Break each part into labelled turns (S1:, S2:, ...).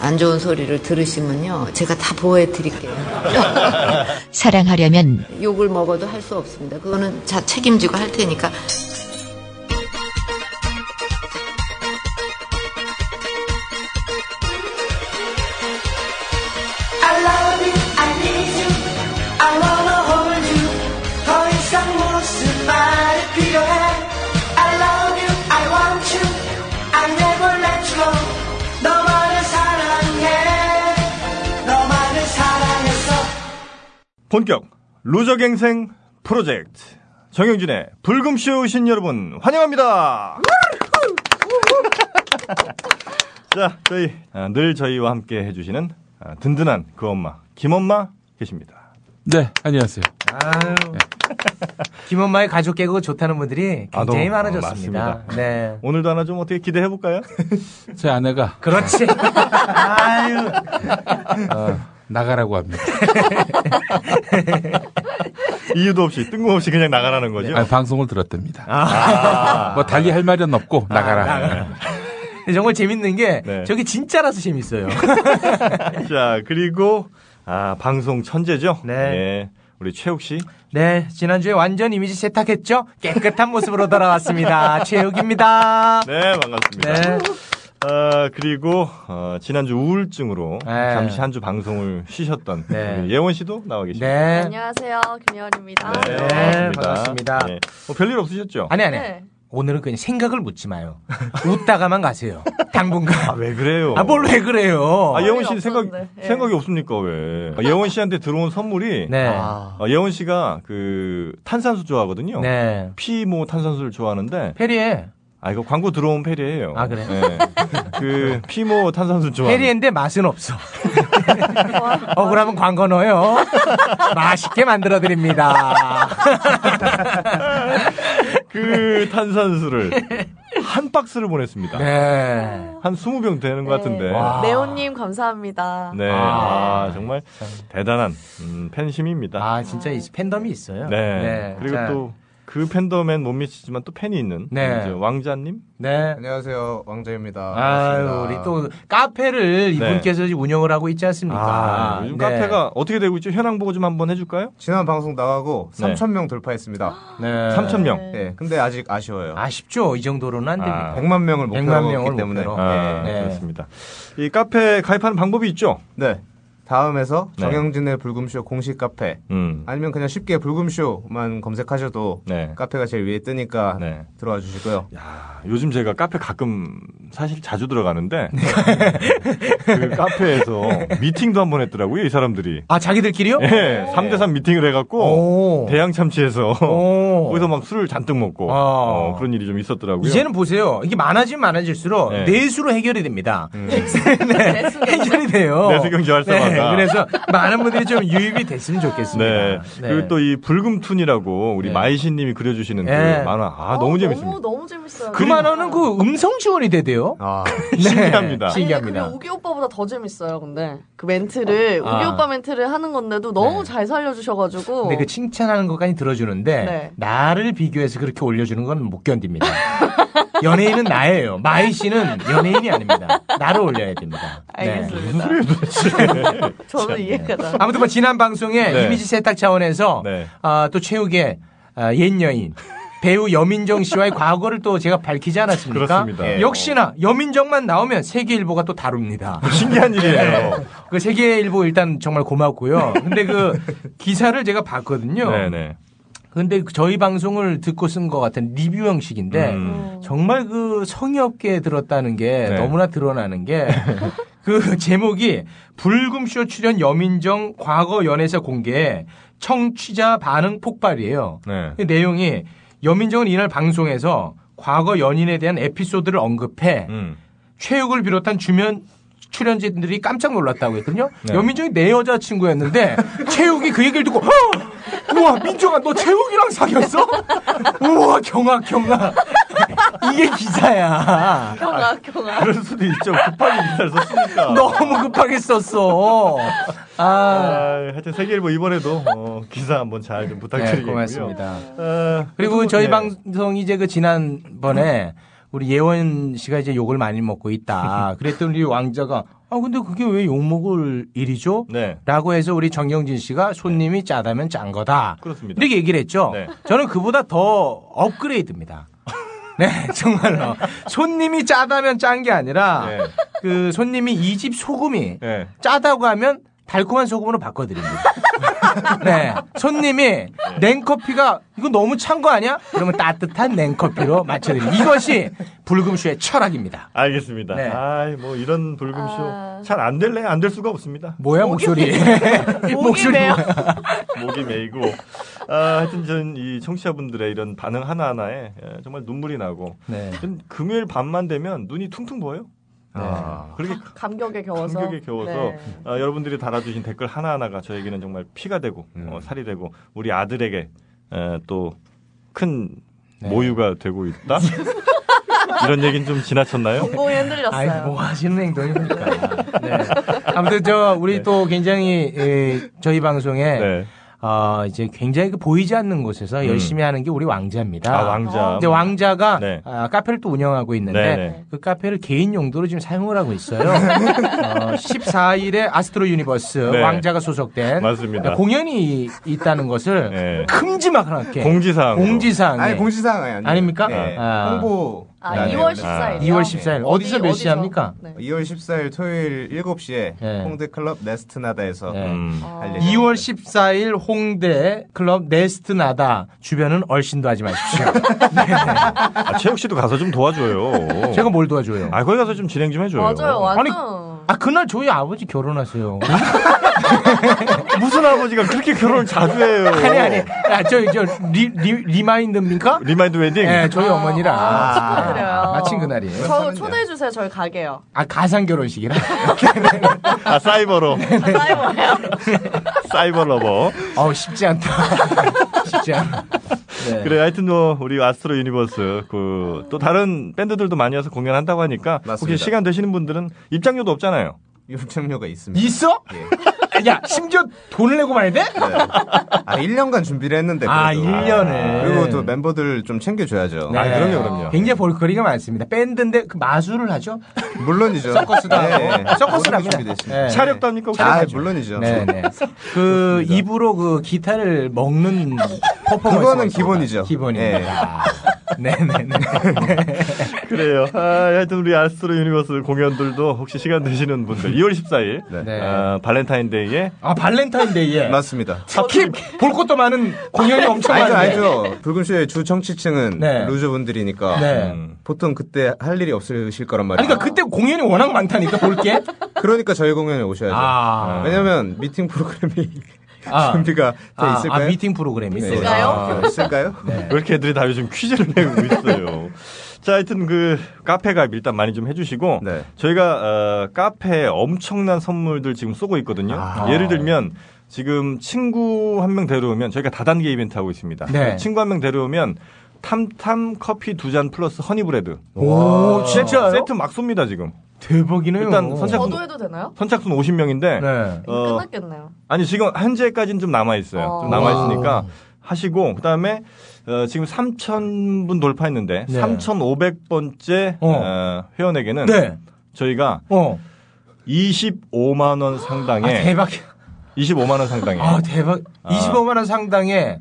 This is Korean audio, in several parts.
S1: 안 좋은 소리를 들으시면요. 제가 다 보호해 드릴게요.
S2: 사랑하려면
S1: 욕을 먹어도 할 수 없습니다. 그거는 자 책임지고 할 테니까
S3: 본격 루저갱생 프로젝트 정영진의 불금쇼 오신 여러분 환영합니다. 자, 저희 아, 늘 저희와 함께 해주시는 아, 든든한 그 엄마 김엄마 계십니다.
S4: 네, 안녕하세요.
S5: 아유. 김엄마의 가족 개그가 좋다는 분들이
S3: 아,
S5: 굉장히
S3: 너무,
S5: 많아졌습니다.
S3: 어.
S5: 네.
S3: 오늘도 하나 좀 어떻게 기대해 볼까요?
S4: 제 아내가
S5: 그렇지. 아유.
S4: 어, 나가라고 합니다.
S3: 이유도 없이 뜬금없이 그냥 나가라는 거죠.
S4: 아니, 방송을 들었답니다.
S3: 아.
S4: 뭐 달리 할 말은 없고 나가라.
S5: 나가라. 근데 정말 재밌는 게
S3: 네.
S5: 저게 진짜라서 재밌어요.
S3: 자 그리고 아, 방송 천재죠.
S5: 네.
S3: 예, 우리 최욱 씨.
S5: 네, 지난주에 완전 이미지 세탁했죠? 깨끗한 모습으로 돌아왔습니다. 최욱입니다.
S3: 네 반갑습니다.
S5: 네.
S3: 아, 그리고 어, 지난주 우울증으로
S5: 네.
S3: 잠시 한 주 방송을 쉬셨던
S5: 네.
S3: 예원 씨도 나와 계십니다.
S5: 네.
S6: 안녕하세요, 김예원입니다.
S5: 네, 반갑습니다.
S3: 네. 뭐 별일 없으셨죠?
S5: 아니, 아니.
S6: 네.
S5: 오늘은 그냥 생각을 묻지 마요. 웃다가만 가세요. 당분간.
S3: 아, 왜 그래요?
S5: 아, 뭘 왜 그래요?
S3: 아, 예원 씨는 생각.
S6: 예.
S3: 생각이 없습니까, 왜? 아, 예원 씨한테 들어온 선물이,
S5: 네.
S3: 아, 예원 씨가 그 탄산수 좋아하거든요.
S5: 네.
S3: 피모 탄산수를 좋아하는데,
S5: 페리에.
S3: 아, 이거 광고 들어온 페리예요
S5: 아, 그래요?
S3: 네. 그 피모 탄산수 좋아하는.
S5: 페리인데 맛은 없어. 어, 그러면 광고 넣어요. 맛있게 만들어 드립니다.
S3: 그 탄산수를 한 박스를 보냈습니다.
S5: 네.
S3: 한 20병 되는 것 같은데.
S5: 와.
S6: 네오님 감사합니다.
S3: 네.
S5: 아.
S3: 아, 정말 대단한 음, 팬심입니다.
S5: 아, 진짜 이 팬덤이 있어요.
S3: 네. 그리고
S5: 자,
S3: 또 그 팬덤엔 못 미치지만 또 팬이 있는
S5: 네.
S3: 왕자님.
S5: 네.
S7: 안녕하세요 왕자입니다.
S5: 아유. 우리 또 카페를 이분께서 지금 운영을 하고 있지 않습니까?
S3: 네. 아, 요즘
S5: 네.
S3: 카페가 어떻게 되고 있죠? 현황 보고 좀 한번 해줄까요?
S7: 지난 방송 나가고
S3: 네.
S7: 3천 명 돌파했습니다.
S5: 네.
S3: 3천 명.
S7: 네, 근데 아직 아쉬워요.
S5: 아쉽죠. 이 정도로는 안 됩니다.
S3: 아.
S7: 100만 명을
S5: 100만
S7: 목표로
S5: 명을
S7: 했기 때문에.
S5: 목표로.
S3: 아,
S5: 네.
S3: 그렇습니다. 이 카페 가입하는 방법이 있죠?
S7: 네. 다음에서
S3: 네.
S7: 정영진의 불금쇼 공식 카페
S3: 음.
S7: 아니면 그냥 쉽게 불금쇼만 검색하셔도
S3: 네.
S7: 카페가 제일 위에 뜨니까
S3: 네.
S7: 들어와 주시고요.
S3: 야, 요즘 제가 카페 가끔 사실 자주 들어가는데
S5: 네.
S3: 그 카페에서 미팅도 한 번 했더라고요, 이 사람들이.
S5: 아, 자기들끼리요?
S3: 예, 3대3 미팅을 해갖고
S5: 오.
S3: 대양 참치해서
S5: 오.
S3: 거기서 막 술을 잔뜩 먹고
S5: 아.
S3: 어, 그런 일이 좀 있었더라고요.
S5: 이제는 보세요. 이게 많아지면 많아질수록
S3: 네.
S5: 내수로 해결이 됩니다.
S3: 음.
S5: 네. 해결이 돼요.
S3: 내수경제 활성화가.
S5: 네. 그래서 많은 분들이 좀 유입이 됐으면 좋겠습니다.
S3: 네. 그리고 또이 불금툰이라고 우리
S5: 네.
S3: 마이신님이 그려주시는
S5: 네.
S3: 그 만화 아
S6: 어,
S3: 너무 재밌습니다.
S6: 너무, 너무 재밌어요.
S5: 그 만화는 그 음성 지원이 되대요.
S7: 아,
S5: 네.
S3: 신기합니다.
S6: 아니,
S5: 신기합니다.
S6: 우기 오빠보다 더 재밌어요, 근데. 그 멘트를,
S5: 아.
S6: 우기 오빠 멘트를 하는 건데도 너무
S5: 네.
S6: 잘 살려주셔가지고.
S5: 근데 그 칭찬하는 것까지 들어주는데
S6: 네.
S5: 나를 비교해서 그렇게 올려주는 건 못 견딥니다. 연예인은 나예요. 마이 씨는 연예인이 아닙니다. 나를 올려야 됩니다. 네.
S6: 알겠습니다. 저는 이해가 나.
S5: 아무튼 뭐 지난 방송에
S3: 네.
S5: 이미지 세탁 차원에서
S3: 네.
S5: 아, 또 최욱의 아, 옛 여인 배우 여민정 씨와의 과거를 또 제가 밝히지 않았습니까?
S3: 그렇습니다.
S5: 예. 역시나 여민정만 나오면 세계일보가 또 다룹니다.
S3: 신기한 일이에요.
S5: 그 세계일보 일단 정말 고맙고요. 근데 그 기사를 제가 봤거든요.
S3: 네네.
S5: 근데 그 저희 방송을 듣고 쓴 것 같은 리뷰 형식인데
S3: 음.
S5: 정말 그 성의 없게 들었다는 게
S3: 네.
S5: 너무나 드러나는 게 그 제목이 불금쇼 출연 여민정 과거 연애사 공개 청취자 반응 폭발이에요.
S3: 네.
S5: 그 내용이 여민정은 이날 방송에서 과거 연인에 대한 에피소드를 언급해
S3: 음.
S5: 최욱을 비롯한 주변 출연진들이 깜짝 놀랐다고 했거든요.
S3: 네.
S5: 여민정이 내 여자친구였는데 최욱이 그 얘기를 듣고 "헉! 우와 민정아 너 최욱이랑 사귀었어? 우와 경악 경악 이게 기사야.
S6: 경아 경아.
S3: 그럴 수도 있죠. 급하게 기사를 썼으니까.
S5: 너무 급하게 썼어. 아,
S3: 아, 하여튼 세계일보 이번에도 어, 기사 한번 잘좀
S5: 네,
S3: 부탁드리겠고요.
S5: 고맙습니다.
S3: 어,
S5: 그리고
S3: 또,
S5: 저희
S3: 네.
S5: 방송이 이제 그 지난번에 우리 예원 씨가 이제 욕을 많이 먹고 있다. 그랬더니 왕자가 아 근데 그게 왜 욕 먹을 일이죠?
S3: 네.
S5: 라고 해서 우리 정영진 씨가 손님이 짜다면 짠 거다.
S3: 그렇습니다.
S5: 이렇게 얘기를 했죠.
S3: 네.
S5: 저는 그보다 더 업그레이드입니다. 네, 정말로. 손님이 짜다면 짠 게 아니라
S3: 네.
S5: 그 손님이 이 집 소금이
S3: 네.
S5: 짜다고 하면 달콤한 소금으로 바꿔드립니다. 네. 손님이 냉커피가 이거 너무 찬 거 아니야? 그러면 따뜻한 냉커피로 맞춰드립니다. 이것이 불금쇼의 철학입니다.
S3: 알겠습니다.
S5: 네.
S3: 아이, 뭐 이런 불금쇼
S6: 아.
S3: 잘안 될래? 안 될 수가 없습니다.
S5: 뭐야 목소리?
S6: 목이 메요.
S3: 목이 메이고. 아, 하여튼 전 이 청취자분들의 이런 반응 하나하나에 예, 정말 눈물이 나고.
S5: 네.
S3: 전 금요일 밤만 되면 눈이 퉁퉁 부어요.
S5: 아.
S3: 그렇게
S6: 감격에 겨워서.
S3: 감격에 겨워서
S6: 네.
S3: 아, 여러분들이 달아주신 댓글 하나 하나가 저에게는 정말 피가 되고
S5: 음.
S3: 어, 살이 되고 우리 아들에게 또큰
S5: 네.
S3: 모유가 되고 있다. 이런 얘기는 좀 지나쳤나요?
S6: 공공이 흔들렸어요.
S5: 아이, 뭐 하시는 행동입니까? 네. 아무튼 저 우리 또 굉장히 에, 저희 방송에
S3: 네.
S5: 어, 이제 굉장히 그 보이지 않는 곳에서
S3: 음.
S5: 열심히 하는 게 우리 왕자입니다.
S3: 아 왕자.
S5: 근데 왕자가
S3: 네.
S5: 아, 카페를 또 운영하고 있는데
S3: 네, 네.
S5: 그 카페를 개인 용도로 지금 사용을 하고 있어요. 어, 14일에 아스트로 유니버스
S3: 네.
S5: 왕자가 소속된
S3: 맞습니다.
S5: 공연이 있다는 것을
S3: 네.
S5: 큼지막하게
S3: 공지사항.
S5: 공지사항에
S7: 아니 공지사항 아니
S5: 아닙니까?
S7: 네.
S5: 아.
S7: 홍보
S6: 아,
S5: 네.
S6: 2월
S3: 아,
S6: 14일.
S5: 2월 14일 어디서 몇시 합니까?
S6: 네.
S7: 2월 14일 토요일 7시에
S5: 네.
S7: 홍대 클럽 네스트나다에서
S5: 네.
S3: 음.
S7: 할
S5: 2월 14일 홍대 클럽 네스트 나다 주변은 얼씬도 하지 마십시오.
S3: 아, 최욱 씨도 가서 좀 도와줘요.
S5: 제가 뭘 도와줘요?
S3: 아, 거기 가서 좀 진행 좀 해줘요.
S6: 맞아요,
S5: 아니,
S6: 완전.
S5: 아 그날 저희 아버지 결혼하세요.
S3: 무슨 아버지가 그렇게 결혼을 자주 해요?
S5: 아니 아니, 아, 저희 저 리, 리, remind입니까?
S3: remind wedding?
S5: 네, 저희 어머니랑
S6: 아, 축하드려요.
S5: 마친 그날이에요.
S6: 저 초대해 주세요. 저희 가게요.
S5: 아 가상 결혼식이라.
S3: 아, 사이버로.
S6: 사이버예요?
S3: cyber lover.
S5: 어우 쉽지 않다. 쉽지 않아. 네.
S3: 그래, 하여튼 뭐, 우리 아스트로 유니버스, 그, 또 다른 밴드들도 많이 와서 공연한다고 하니까, 혹시
S7: 맞습니다.
S3: 시간 되시는 분들은 입장료도 없잖아요.
S7: 입장료가 있습니다.
S5: 있어?
S7: 예.
S5: 야 심지어 돈을 내고 말야 돼?
S7: 네. 아 1년간 준비를 했는데
S5: 아
S7: 그래도.
S5: 1년을.
S7: 그리고 또 멤버들 좀 챙겨줘야죠.
S5: 네.
S3: 아, 그럼요, 그럼요.
S5: 굉장히 볼거리가 많습니다. 밴드인데 그 마술을 하죠?
S7: 물론이죠.
S5: 서커스도 하고. 서커스를
S7: 모든 게
S5: 합니다.
S7: 준비됐습니다.
S5: 네.
S3: 차력도 합니까? 혹시?
S7: 아 물론이죠.
S5: 네 네. 그 입으로 그 기타를 먹는 퍼포먼스.
S7: 그거는 기본이죠.
S5: 기본입니다. 네네네.
S3: 그래요. 아, 하여튼 우리 아스트로 유니버스 공연들도 혹시 시간 되시는 분들, 2월 14일,
S5: 네.
S3: 아, 발렌타인데이 에
S5: 아 발렌타인데이에
S7: 맞습니다.
S5: 특히 볼 것도 많은 공연이 엄청 많은데.
S7: 알죠. 불금쇼의 주 청취층은
S5: 네.
S7: 루저분들이니까
S5: 네.
S3: 음,
S7: 보통 그때 할 일이 없으실 거란 말이에요.
S5: 그러니까 그때 공연이 워낙 많다니까 볼 게.
S7: 그러니까 저희 공연에 오셔야죠.
S5: 아.
S7: 왜냐면 미팅 프로그램이
S5: 아.
S7: 준비가 돼
S5: 아,
S7: 있을까요?
S5: 아, 미팅 프로그램이
S7: 네.
S6: 있을까요?
S7: 아, 있을까요?
S5: 네.
S3: 왜 이렇게 애들이 다 요즘 퀴즈를 내고 있어요. 자, 하여튼 그 카페 가입 일단 많이 좀 해주시고
S7: 네.
S3: 저희가 어, 카페에 엄청난 선물들 지금 쏘고 있거든요.
S7: 아.
S3: 예를 들면 지금 친구 한 명 데려오면 저희가 다단계 이벤트 하고 있습니다.
S5: 네.
S3: 친구 한 명 데려오면 탐탐 커피 두 잔 플러스 허니브레드.
S5: 오, 진짜요?
S3: 세트 막 쏩니다 지금.
S5: 대박이네요.
S3: 일단 선착순-
S6: 저도 해도 되나요?
S3: 선착순 50명인데
S5: 네.
S3: 어,
S6: 끝났겠네요.
S3: 아니 지금 현재까지는 좀 남아 있어요. 좀
S6: 어.
S3: 남아 있으니까 하시고 그다음에 어, 지금 3,000분 돌파했는데
S5: 네.
S3: 3,500번째
S5: 어.
S3: 회원에게는
S5: 네.
S3: 저희가
S5: 어.
S3: 25만 원
S5: 아,
S3: 상당의
S5: 대박.
S3: 25만 원 상당의
S5: 아, 대박. 25만 원 상당의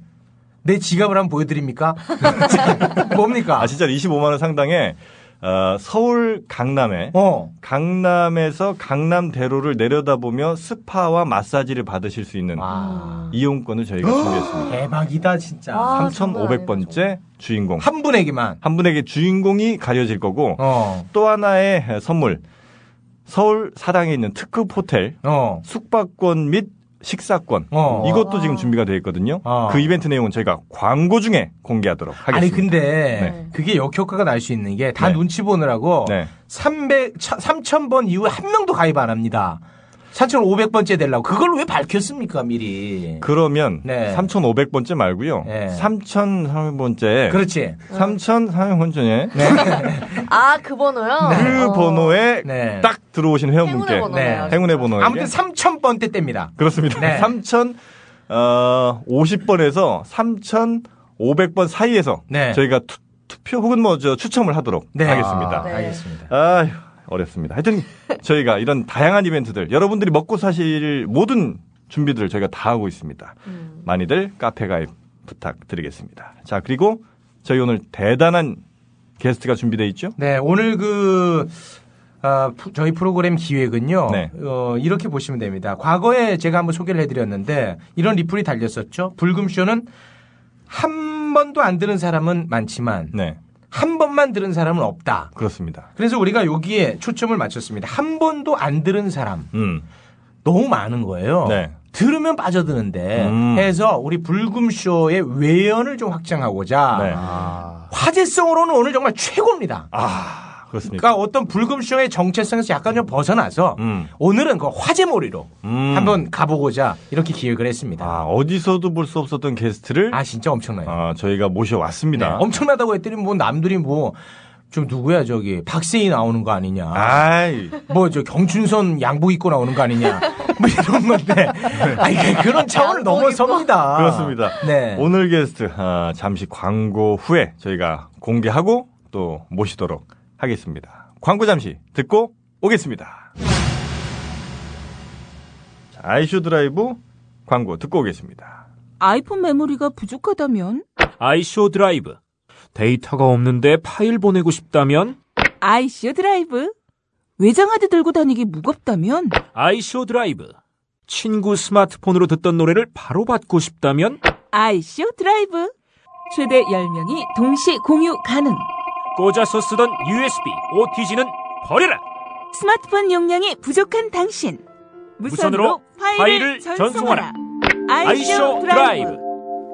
S5: 내 지갑을 한번 보여드립니까? 뭡니까?
S3: 아 진짜 25만 원 상당의 어, 서울 강남에
S5: 어.
S3: 강남에서 강남대로를 내려다보며 스파와 마사지를 받으실 수 있는
S5: 와.
S3: 이용권을 저희가 준비했습니다.
S5: 대박이다, 진짜.
S6: 아, 장난 아니다,
S3: 3,500번째 주인공
S5: 한 분에게만.
S3: 한 분에게 주인공이 가려질 거고
S5: 어.
S3: 또 하나의 선물 서울 사당에 있는 특급 호텔
S5: 어.
S3: 숙박권 및 식사권
S5: 어.
S3: 이것도 지금 준비가 되어 있거든요.
S5: 어.
S3: 그 이벤트 내용은 저희가 광고 중에 공개하도록 하겠습니다.
S5: 아니 근데
S6: 네.
S5: 그게 역효과가 날 수 있는 게다
S3: 네.
S5: 눈치 보느라고
S3: 네.
S5: 300 3000번 이후에 한 명도 가입 안 합니다. 3500번째 되려고 그걸 왜 밝혔습니까 미리?
S3: 그러면
S5: 네.
S3: 3,500번째 말고요.
S5: 네.
S3: 3,300번째.
S5: 그렇지.
S3: 3,300번째.
S6: 아, 그 번호요?
S3: 그
S6: 어.
S3: 번호에
S5: 네.
S3: 딱 들어오신 회원분께
S6: 행운의 번호네요.
S5: 네.
S3: 행운의 번호에
S5: 아무튼 3000번대 때입니다.
S3: 그렇습니다.
S5: 네.
S3: 3,050번에서 3,500번 사이에서
S5: 네.
S3: 저희가 투, 표 혹은 뭐 저 추첨을 하도록
S5: 네.
S3: 하겠습니다.
S5: 아,
S6: 네.
S5: 알겠습니다.
S3: 아휴, 어렵습니다. 하여튼 저희가 이런 다양한 이벤트들 여러분들이 먹고 사실 모든 준비들을 저희가 다 하고 있습니다.
S6: 음.
S3: 많이들 카페 가입 부탁드리겠습니다. 자, 그리고 저희 오늘 대단한 게스트가 준비되어 있죠?
S5: 네, 오늘 그 아, 푸- 저희 프로그램 기획은요.
S3: 네.
S5: 어, 이렇게 보시면 됩니다. 과거에 제가 한번 소개를 해드렸는데 이런 리플이 달렸었죠. 불금쇼는 한 번도 안 들은 사람은 많지만
S3: 네,
S5: 한 번만 들은 사람은 없다.
S3: 그렇습니다.
S5: 그래서 우리가 여기에 초점을 맞췄습니다. 한 번도 안 들은 사람
S3: 음,
S5: 너무 많은 거예요.
S3: 네.
S5: 들으면 빠져드는데
S3: 음.
S5: 해서 우리 불금쇼의 외연을 좀 확장하고자
S3: 네.
S5: 화제성으로는 오늘 정말 최고입니다.
S3: 아, 그렇습니까?
S5: 그러니까 어떤 불금쇼의 정체성에서 약간 좀 벗어나서
S3: 음,
S5: 오늘은 그 화제몰이로
S3: 음.
S5: 한번 가보고자 이렇게 기획을 했습니다.
S3: 아, 어디서도 볼 수 없었던 게스트를
S5: 아, 진짜 엄청나요.
S3: 아, 저희가
S5: 네,
S3: 모셔왔습니다.
S5: 엄청나다고 했더니 뭐 남들이 뭐 좀 누구야 저기 박세희 나오는 거 아니냐.
S3: 아이,
S5: 뭐저 경춘선 양복 입고 나오는 거 아니냐. 뭐 이런 건데. 아니 그런 차원을 넘어섭니다.
S3: 그렇습니다.
S5: 네.
S3: 오늘 게스트 아, 잠시 광고 후에 저희가 공개하고 또 모시도록 하겠습니다. 광고 잠시 듣고 오겠습니다. 자, 아이쇼 드라이브 광고 듣고 오겠습니다.
S8: 아이폰 메모리가 부족하다면
S9: 아이쇼 드라이브. 데이터가 없는데 파일 보내고 싶다면
S8: 아이쇼 드라이브 외장 하드 들고 다니기 무겁다면
S9: 아이쇼 드라이브. 친구 스마트폰으로 듣던 노래를 바로 받고 싶다면
S8: 아이쇼 드라이브 최대 10명이 동시 공유 가능
S9: 꽂아서 쓰던 USB, OTG는 버려라.
S8: 스마트폰 용량이 부족한 당신 무선으로,
S9: 무선으로
S8: 파일을,
S9: 파일을
S8: 전송하라,
S9: 전송하라. 아이쇼 드라이브.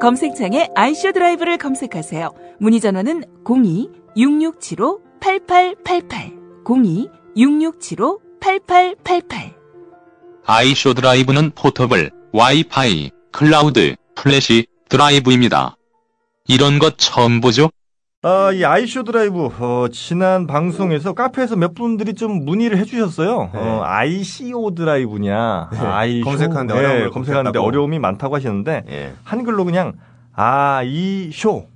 S8: 검색창에 아이쇼 드라이브를 검색하세요 문의 전화는 02-6675-8888 02-6675-8888
S10: 아이쇼 드라이브는 portable, 와이파이, 클라우드, 플래시 드라이브입니다. 이런 것 처음 보죠?
S3: 아, 이 아이쇼 드라이브 어, 지난 방송에서 카페에서 몇 분들이 좀 문의를 해주셨어요. 어, ICO 드라이브냐,
S7: 네,
S3: 아이쇼
S7: 검색하는데
S3: 네,
S7: 어려움을
S3: 검색하는데. 어려움이 많다고 하시는데
S7: 예.
S3: 한글로 그냥 아이쇼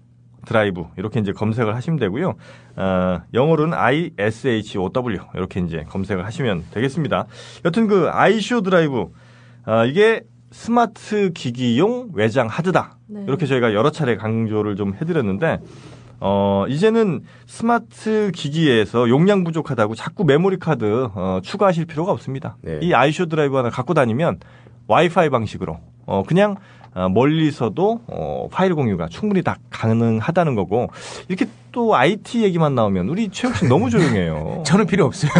S3: 드라이브 이렇게 이제 검색을 하시면 되고요. 어, 영어로는 ISHOW 이렇게 이제 검색을 하시면 되겠습니다. 여튼 그 아이쇼 드라이브 어, 이게 스마트 기기용 외장 하드다.
S6: 네.
S3: 이렇게 저희가 여러 차례 강조를 좀 해드렸는데 어, 이제는 스마트 기기에서 용량 부족하다고 자꾸 메모리 카드 어, 추가하실 필요가 없습니다.
S7: 네.
S3: 이 아이쇼 드라이브 하나 갖고 다니면 와이파이 방식으로 어, 그냥 어, 멀리서도 어, 파일 공유가 충분히 다 가능하다는 거고 이렇게 또 IT 얘기만 나오면 우리 최욱 씨 너무 조용해요.
S5: 저는 필요 없어요.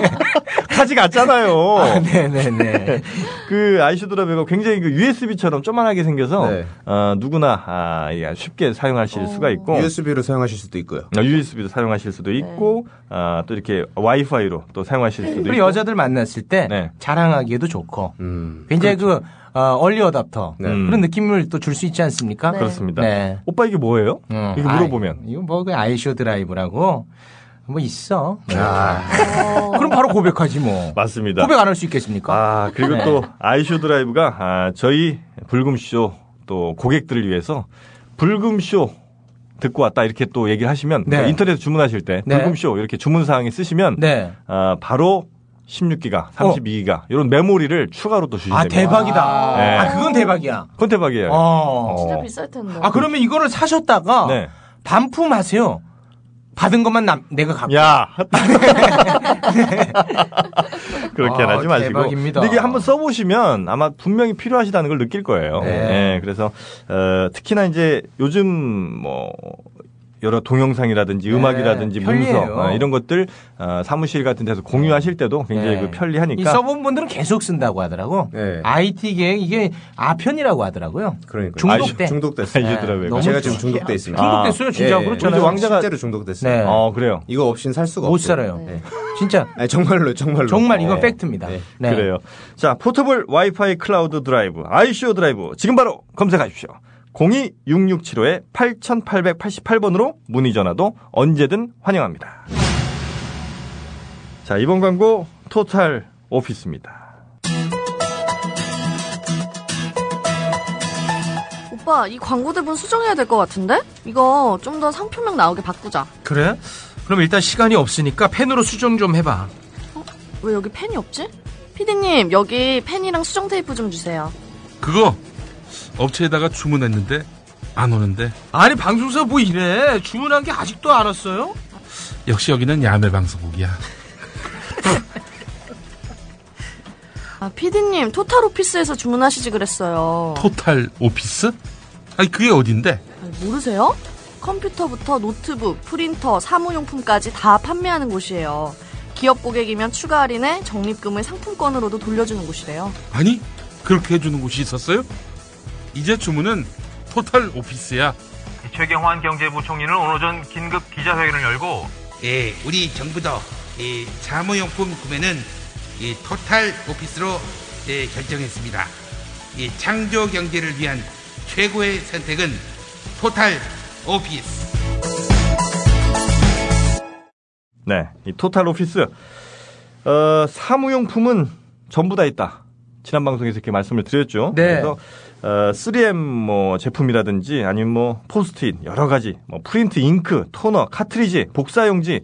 S3: 가지 같잖아요.
S5: 아, 네네네.
S3: 그 아이쇼 드라이브가 굉장히 그 USB처럼 조만하게 생겨서
S7: 네.
S3: 어, 누구나 아, 이게 쉽게 사용하실 수가 있고
S7: USB로 사용하실 수도 있고요.
S3: USB도 사용하실 수도 있고 아, 또 이렇게 와이파이로 또 사용하실 수도
S5: 우리
S3: 있고
S5: 여자들 만났을 때
S3: 네.
S5: 자랑하기에도 좋고
S7: 음.
S5: 굉장히 그 어, 얼리 어답터
S7: 네.
S5: 그런 느낌을 또 줄 수 있지 않습니까?
S6: 네.
S3: 그렇습니다.
S5: 네.
S3: 오빠 이게 뭐예요?
S5: 어,
S3: 이거 물어보면
S5: 아이, 이거 뭐그 아이쇼 드라이브라고 뭐 있어.
S7: 아,
S5: 그럼 바로 고백하지 뭐.
S3: 맞습니다.
S5: 고백 안 할 수 있겠습니까?
S3: 아 그리고
S5: 네.
S3: 또 아이쇼 드라이브가 아, 저희 불금쇼 또 고객들을 위해서 불금쇼 듣고 왔다 이렇게 또 얘기를 하시면
S5: 네.
S3: 인터넷 주문하실 때
S5: 네.
S3: 불금쇼 이렇게 주문 사항에 쓰시면
S5: 네.
S3: 아, 바로 16기가, 32기가 이런 메모리를 추가로 또 주신답니다.
S5: 아 대박이다.
S3: 네.
S5: 아 그건 대박이야.
S3: 그건 대박이에요.
S5: 어.
S6: 진짜 비쌀 텐데.
S5: 아 그러면 이거를 사셨다가
S3: 네.
S5: 반품하세요. 받은 것만 남, 내가 갖고.
S3: 야 그렇게
S5: 아,
S3: 하지 마시고
S5: 대박입니다.
S3: 근데 이게 한번 써보시면 아마 분명히 필요하시다는 걸 느낄 거예요.
S5: 네.
S3: 네, 그래서 어, 특히나 이제 요즘 뭐 여러 동영상이라든지
S5: 네,
S3: 음악이라든지
S5: 편리해요.
S3: 문서 어, 이런 것들 어, 사무실 같은 데서 공유하실 때도 굉장히
S5: 네.
S3: 그 편리하니까
S5: 이 써본 분들은 계속 쓴다고 하더라고.
S7: 네.
S5: IT 계획 이게 아편이라고 하더라고요.
S7: 그러니까
S5: 중독돼.
S7: 중독됐어요.
S3: 알려졌더라고요.
S5: 너무
S7: 제가 지금
S5: 좋-
S7: 중독돼 있습니다.
S5: 중독됐어요, 진짜 그렇잖아요.
S7: 우리 왕자가 실제로 중독됐어요.
S5: 네.
S3: 어 그래요.
S7: 이거 없이는 살 수가
S5: 못
S7: 없어요.
S5: 살아요.
S7: 네.
S5: 진짜
S7: 아니, 정말로 정말로.
S5: 정말 이건
S7: 네.
S5: 팩트입니다.
S7: 네.
S5: 네.
S3: 그래요. 자, portable 와이파이 클라우드 드라이브, 아이쇼 드라이브, 지금 바로 검색하십시오. 026675에 8888번으로 문의 전화도 언제든 환영합니다. 자, 이번 광고 토탈 오피스입니다.
S6: 오빠, 이 광고 대본 수정해야 될 것 같은데? 이거 좀 더 상표명 나오게 바꾸자.
S11: 그래? 그럼 일단 시간이 없으니까 펜으로 수정 좀 해봐.
S6: 왜 여기 펜이 없지? 피디님, 여기 펜이랑 수정 테이프 좀 주세요.
S4: 그거 업체에다가 주문했는데 안 오는데
S11: 아니 방송사 뭐 이래? 주문한 게 아직도 안 왔어요?
S4: 역시 여기는 야매 방송국이야.
S6: 아, 피디님, 토탈 오피스에서 주문하시지 그랬어요.
S4: 토탈 오피스? 아니 그게 어딘데?
S6: 아니, 모르세요? 컴퓨터부터 노트북, 프린터, 사무용품까지 다 판매하는 곳이에요. 기업 고객이면 추가 할인에 적립금을 상품권으로도 돌려주는 곳이래요.
S4: 아니 그렇게 해주는 곳이 있었어요? 이제 주문은 토탈 오피스야.
S12: 최경환 경제부총리는 오늘 오전 긴급 기자회견을 열고
S13: 예, 우리 정부도 이 사무용품 구매는 이 토탈 오피스로 예, 결정했습니다. 이 창조 경제를 위한 최고의 선택은 토탈 오피스.
S3: 네, 이 토탈 오피스 어, 사무용품은 전부 다 있다. 지난 방송에서 이렇게 말씀을 드렸죠.
S5: 네.
S3: 그래서 어, 3M 뭐 제품이라든지 아니면 뭐 포스트잇 여러 가지 뭐 프린트 잉크, 토너, 카트리지, 복사용지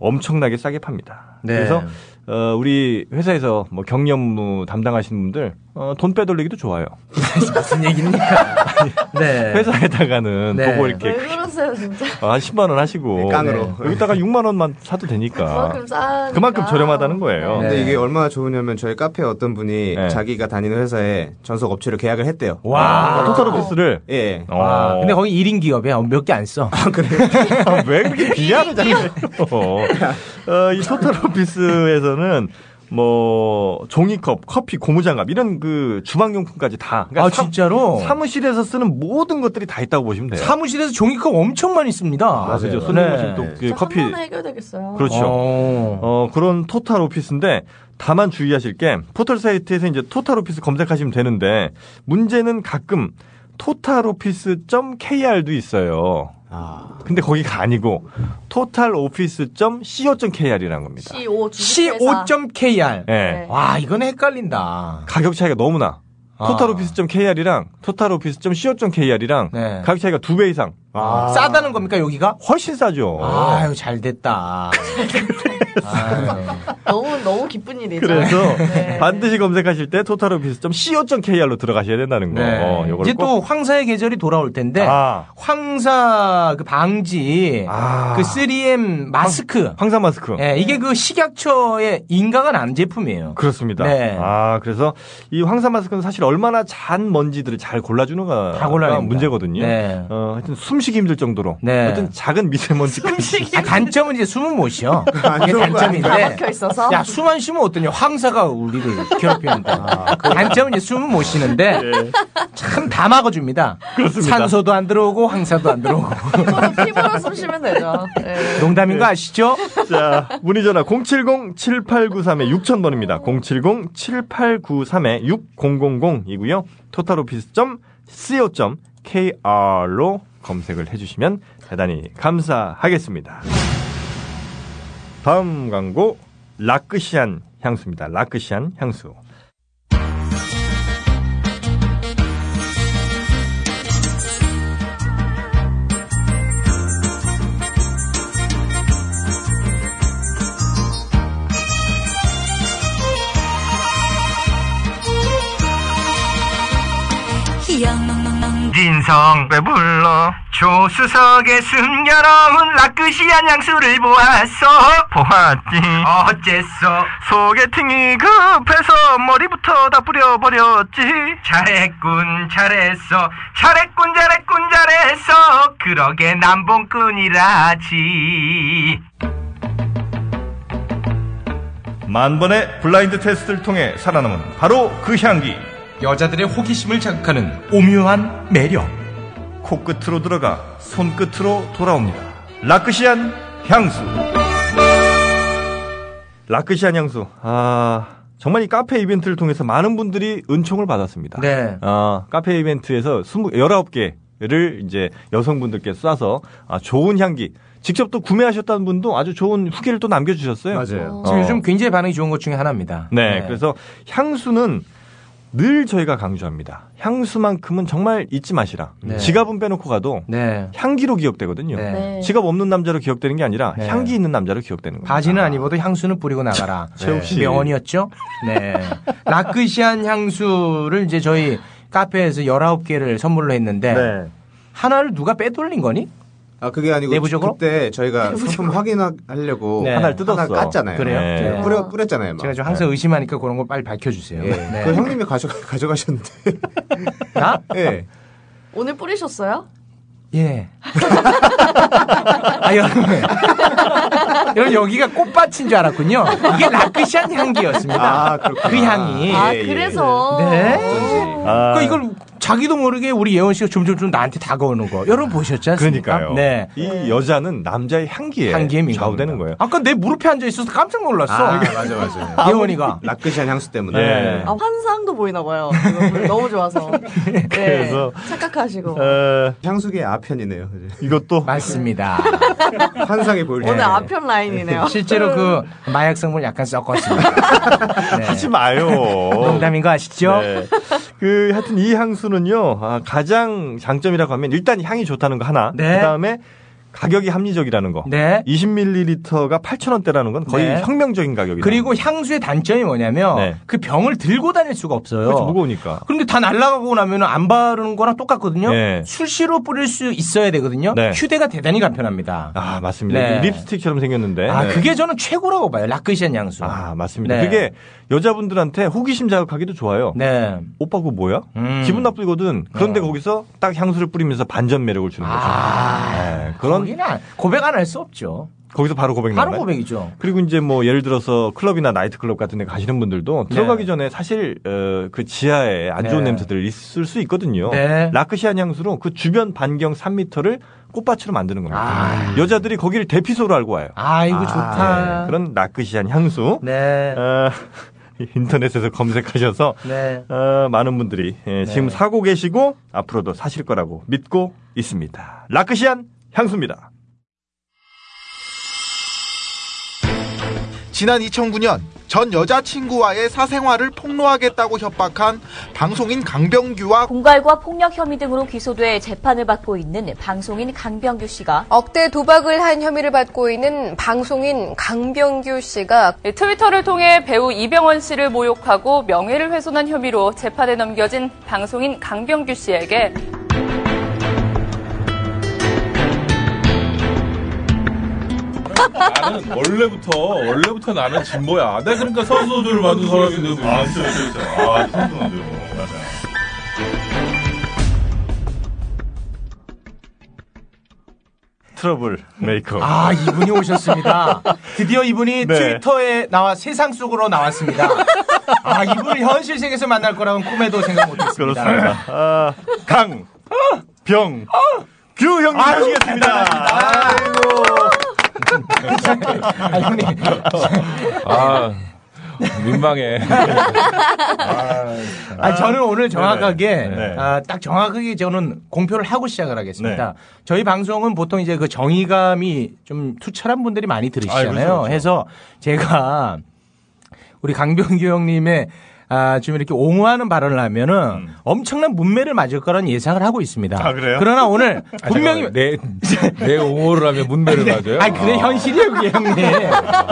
S3: 엄청나게 싸게 팝니다.
S5: 네.
S3: 그래서 어, 우리 회사에서 뭐 경리 업무 담당하시는 분들 어, 돈 빼돌리기도 좋아요.
S5: 무슨 얘기입니까? 네.
S3: 회사에다가는
S5: 네.
S3: 보고 이렇게
S6: 왜 그러세요, 진짜?
S3: 어, 한 10만 원 하시고
S7: 네, 깡으로.
S3: 네. 여기다가 6만 원만 사도 되니까
S6: 그만큼 싸니까.
S3: 그만큼 저렴하다는 거예요.
S7: 근데
S5: 네.
S7: 이게 얼마나 좋으냐면 저희 카페 어떤 분이
S3: 네.
S7: 자기가 다니는 회사에 전속 업체를 계약을 했대요.
S5: 와.
S3: 아, 토탈 오피스를
S7: 예, 예.
S3: 어.
S5: 아, 근데 거기 1인 기업이야. 몇 개 안 써.
S3: 아, 왜 그렇게 비하를 잘해요? 어, 이 토탈 오피스에서는 뭐 종이컵, 커피, 고무장갑 이런 그 주방용품까지 다. 그러니까
S5: 아,
S3: 사-
S5: 진짜로?
S3: 사무실에서 쓰는 모든 것들이 다 있다고 보시면 돼요.
S5: 사무실에서 종이컵 엄청 많이 씁니다.
S3: 아, 그죠. 손님 오시면 또그
S6: 진짜
S3: 커피
S6: 한 번에 해결되겠어요.
S3: 그렇죠.
S5: 어.
S3: 어, 그런 토탈 오피스인데 다만 주의하실 게 포털 사이트에서 이제 토탈 오피스 검색하시면 되는데 문제는 가끔 토탈 오피스.kr도 있어요.
S7: 아.
S3: 근데 거기가 아니고 토탈 오피스.co.kr이라는 겁니다.
S6: CO.
S5: CO.kr.
S3: 예.
S5: 와, 이건 헷갈린다.
S3: 가격 차이가 너무나
S5: 아.
S3: 토탈 오피스.co.kr이랑
S5: 네.
S3: 가격 차이가 두 배 이상.
S7: 아.
S5: 싸다는 겁니까, 여기가?
S3: 훨씬 싸죠.
S5: 아유, 잘 됐다.
S6: 너무, 너무 기쁜 일이죠.
S3: 그래서
S6: 네.
S3: 반드시 검색하실 때 토탈 오피스.co.kr로 들어가셔야 된다는 거.
S5: 네.
S3: 어, 요걸
S5: 이제
S3: 꼭-
S5: 또 황사의 계절이 돌아올 텐데
S3: 아.
S5: 황사 그 방지
S3: 아.
S5: 그 3M 마스크
S3: 황 사 마스크.
S5: 예, 이게 그 식약처의 인가가 난 제품이에요.
S3: 그렇습니다.
S5: 네.
S3: 아, 그래서 이 황사 마스크는 사실 얼마나 잔 먼지들을 잘 골라주는가
S5: 다 골라냅니다.
S3: 문제거든요.
S5: 네.
S3: 어, 하여튼 숨 쉬기 힘들 정도로
S5: 네.
S3: 어떤 작은 미세먼지까지
S5: 아, 단점은 이제 숨은 못 쉬어. 이게
S6: 다
S5: 단점인데.
S6: 막혀 있어서.
S5: 야, 숨만 쉬면 어떠냐. 황사가 우리를 괴롭히는데. 단점은 이제 숨은 못 쉬는데 참다 막아줍니다.
S3: 그렇습니다.
S5: 산소도 안 들어오고 황사도 안 들어오고.
S6: 피부로, 피부로 숨 쉬면 되죠. 네.
S5: 농담인 거 아시죠?
S3: 자, 문의 전화 070-7893에 6000번입니다. 070-7893에 6000이고요. totaloffice.co.kr로 검색을 해주시면 대단히 감사하겠습니다. 다음 광고 라크시안 향수입니다. 라크시안 향수.
S14: 인성 배불러 조수석에 숨겨놓은 라크시안 향수를 보았어. 보았지. 어째서? 소개팅이 급해서 머리부터 다 뿌려버렸지. 잘했군 잘했어. 잘했군 잘했군 잘했어. 그러게 남봉꾼이라지.
S3: 만 번의 블라인드 테스트를 통해 살아남은 바로 그 향기.
S5: 여자들의 호기심을 자극하는 오묘한 매력.
S3: 코끝으로 들어가 손끝으로 돌아옵니다. 라크시안 향수. 라크시안 향수. 아, 정말 이 카페 이벤트를 통해서 많은 분들이 은총을 받았습니다.
S5: 네.
S3: 아, 카페 이벤트에서 20, 19개를 이제 여성분들께 쏴서 아, 좋은 향기. 직접 또 구매하셨다는 분도 아주 좋은 후기를 또 남겨주셨어요.
S5: 맞아요.
S3: 어.
S5: 지금 요즘 굉장히 반응이 좋은 것 중에 하나입니다.
S3: 네, 그래서 향수는 늘 저희가 강조합니다. 향수만큼은 정말 잊지 마시라.
S5: 네.
S3: 지갑은 빼놓고 가도
S5: 네.
S3: 향기로 기억되거든요.
S5: 네.
S3: 지갑 없는 남자로 기억되는 게 아니라
S5: 네.
S3: 향기 있는 남자로 기억되는 거예요.
S5: 바지는 안 입어도 향수는 뿌리고 나가라.
S3: 최욱 씨.
S5: 명언이었죠? 네. 라크시안 향수를 이제 저희 카페에서 19개를 선물로 했는데
S3: 네.
S5: 하나를 누가 빼돌린 거니?
S7: 아 그게 아니고
S5: 내부적으로?
S7: 그때 저희가
S5: 내부적으로?
S7: 상품 확인하려고
S5: 네.
S7: 하나를 뜯었어. 하나 깠잖아요.
S5: 그래요?
S7: 네.
S5: 네.
S7: 뿌려 뿌렸잖아요. 막.
S5: 제가 좀 항상 의심하니까 그런 걸 빨리 밝혀주세요.
S7: 예.
S5: 네.
S7: 그 형님이 가져 가져가셨는데.
S5: 나?
S7: 예.
S6: 오늘 뿌리셨어요?
S5: 예. 아, 여러분. 여러분, 여기가 꽃밭인 줄 알았군요. 이게 라크시안 향기였습니다.
S7: 아. 그
S5: 향이.
S6: 아. 그래서.
S5: 네.
S3: 아,
S5: 그 이걸 자기도 모르게 우리 예원 씨가 점점점 나한테 다가오는 거. 여러분 보셨지 않습니까?
S3: 그러니까요.
S5: 네.
S3: 이 여자는 남자의 향기에,
S5: 향기에.
S3: 좌우되는 거예요.
S5: 아까 내 무릎에 앉아 있어서 깜짝 놀랐어.
S7: 아, 맞아 맞아.
S5: 예원이가.
S7: 라크시안 향수 때문에.
S3: 네.
S6: 아, 환상도 보이나 봐요. 너무 좋아서. 네.
S3: 그래서,
S6: 착각하시고.
S3: 어,
S7: 향수계의 아편이네요.
S3: 이것도
S5: 맞습니다.
S7: 환상이 보일 때.
S6: 오늘 아편 라인이네요.
S5: 실제로 그 마약 성분 약간 섞었습니다. 네.
S3: 하지 마요.
S5: 농담인 거 아시죠?
S3: 네. 그 하여튼 이 향수 는요 아, 가장 장점이라고 하면 일단 향이 좋다는 거 하나.
S5: 네.
S3: 그 다음에 가격이 합리적이라는 거.
S5: 네.
S3: 20ml가 8,000원대라는 건 거의
S5: 네.
S3: 혁명적인 가격이다.
S5: 그리고 향수의 단점이 뭐냐면
S3: 네.
S5: 그 병을 들고 다닐 수가 없어요.
S3: 그렇죠, 무거우니까.
S5: 그런데 다 날아가고 나면 안 바르는 거랑 똑같거든요.
S3: 네.
S5: 수시로 뿌릴 수 있어야 되거든요.
S3: 네.
S5: 휴대가 대단히 간편합니다.
S3: 아 맞습니다.
S5: 네.
S3: 립스틱처럼 생겼는데.
S5: 아,
S3: 네.
S5: 그게 저는 최고라고 봐요. 라크시안 향수.
S3: 아 맞습니다.
S5: 네.
S3: 그게 여자분들한테 호기심 자극하기도 좋아요.
S5: 네.
S3: 오빠 그거 뭐야?
S5: 음.
S3: 기분 나쁘거든. 그런데
S5: 어.
S3: 거기서 딱 향수를 뿌리면서 반전 매력을 주는 거죠.
S5: 아,
S3: 네, 그런
S5: 거기는 안- 고백 안 할 수 없죠.
S3: 거기서 바로 고백
S5: 바로
S3: 나와요.
S5: 고백이죠.
S3: 그리고 이제 뭐 예를 들어서 클럽이나 나이트클럽 같은 데 가시는 분들도
S5: 네.
S3: 들어가기 전에 사실 어, 그 지하에 안 좋은
S5: 네.
S3: 냄새들 있을 수 있거든요.
S5: 네.
S3: 라크시안 향수로 그 주변 반경 3m를 꽃밭으로 만드는 겁니다.
S5: 아.
S3: 여자들이 거기를 대피소로 알고 와요.
S5: 아, 이거
S7: 아,
S5: 좋다.
S3: 네, 그런 라크시안 향수.
S5: 네.
S3: 어, 인터넷에서 검색하셔서
S5: 네.
S3: 어, 많은 분들이 예, 지금 사고 계시고 앞으로도 사실 거라고 믿고 있습니다. 라크시안 향수입니다.
S15: 지난 2009년 전 여자친구와의 사생활을 폭로하겠다고 협박한 방송인 강병규와
S16: 공갈과 폭력 혐의 등으로 기소돼 재판을 받고 있는 방송인 강병규 씨가
S17: 억대 도박을 한 혐의를 받고 있는 방송인 강병규 씨가
S18: 네, 트위터를 통해 배우 이병헌 씨를 모욕하고 명예를 훼손한 혐의로 재판에 넘겨진 방송인 강병규 씨에게
S4: 나는 원래부터 원래부터 나는 진보야. 내가 그러니까 선수들을 만든 사람인데 아 진짜 진짜 아 선수인데요.
S3: trouble maker.
S5: 아, 이분이 오셨습니다. 드디어 이분이
S3: 네.
S5: 트위터에 나와 세상 속으로 나왔습니다. 아, 이분을 현실 세계에서 만날 거라고는 꿈에도 생각 못 했습니다.
S3: 그렇습니다. 아, 강, 병, 규 형님 모시겠습니다. 아이고.
S5: 아, 형님.
S4: 아 민망해.
S5: 아, 저는 오늘 정확하게,
S3: 네네. 네.
S5: 아, 딱 정확하게 저는 공표를 하고 시작을 하겠습니다. 저희 방송은 보통 이제 그 정의감이 좀 투철한 분들이 많이 들으시잖아요.
S3: 아이, 그렇죠, 그렇죠.
S5: 해서 제가 우리 강병규 형님의 아, 좀 이렇게 옹호하는 발언을 하면은 엄청난 문매를 맞을 거라는 예상을 하고 있습니다.
S4: 음. 아, 그래요?
S5: 그러나 오늘 분명히
S4: 내, 내 옹호를 하면 문매를 맞아요?
S5: 아니 그게 현실이에요, 그게 형님.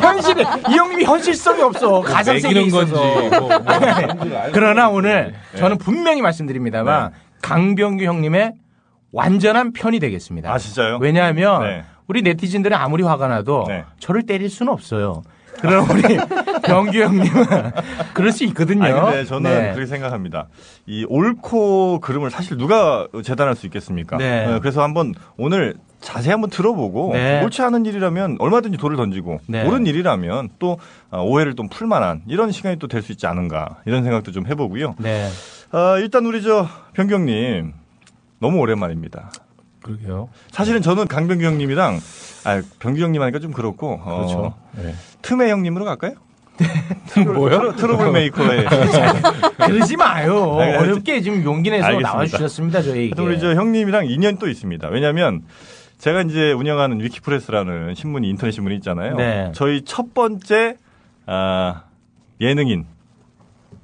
S5: 현실이 이 형님이 현실성이 없어. 가상세계에
S4: 매기는
S5: 있어서.
S4: 건지, 뭐, 뭐
S5: 그러나. 오늘
S4: 네.
S5: 저는 분명히 말씀드립니다만 강병규 형님의 완전한 편이 되겠습니다.
S3: 아 진짜요?
S5: 왜냐하면
S3: 네.
S5: 우리 네티즌들은 아무리 화가 나도
S3: 네.
S5: 저를 때릴 수는 없어요. 그럼 우리 병규 형님은 그럴 수 있거든요.
S3: 아니, 근데 저는
S5: 네.
S3: 그렇게 생각합니다. 이 옳고 그름을 사실 누가 재단할 수 있겠습니까?
S5: 네.
S3: 어, 그래서 한번 오늘 자세히 한번 들어보고
S5: 네.
S3: 옳지 않은 일이라면 얼마든지 돌을 던지고
S5: 네.
S3: 옳은 일이라면 또 어, 오해를 좀 풀만한 이런 시간이 또 될 수 있지 않은가 이런 생각도 좀 해보고요.
S5: 네.
S3: 어, 일단 우리 저 병경님 너무 오랜만입니다.
S4: 그러게요.
S3: 사실은 저는 강병규 형님이랑 아 병규 형님 하니까 좀 그렇고 어,
S4: 그렇죠. 네.
S3: 트메 형님으로 갈까요?
S4: 뭐요?
S3: trouble maker의
S5: 그러지 마요.
S3: 아니,
S5: 어렵게 지금 용기 내서
S3: 알겠습니다.
S5: 나와주셨습니다.
S3: 하여튼 우리 저 형님이랑 인연 또 있습니다. 왜냐하면 제가 이제 운영하는 위키프레스라는 신문이 인터넷 신문이 있잖아요.
S5: 네.
S3: 저희 첫 번째 아, 예능인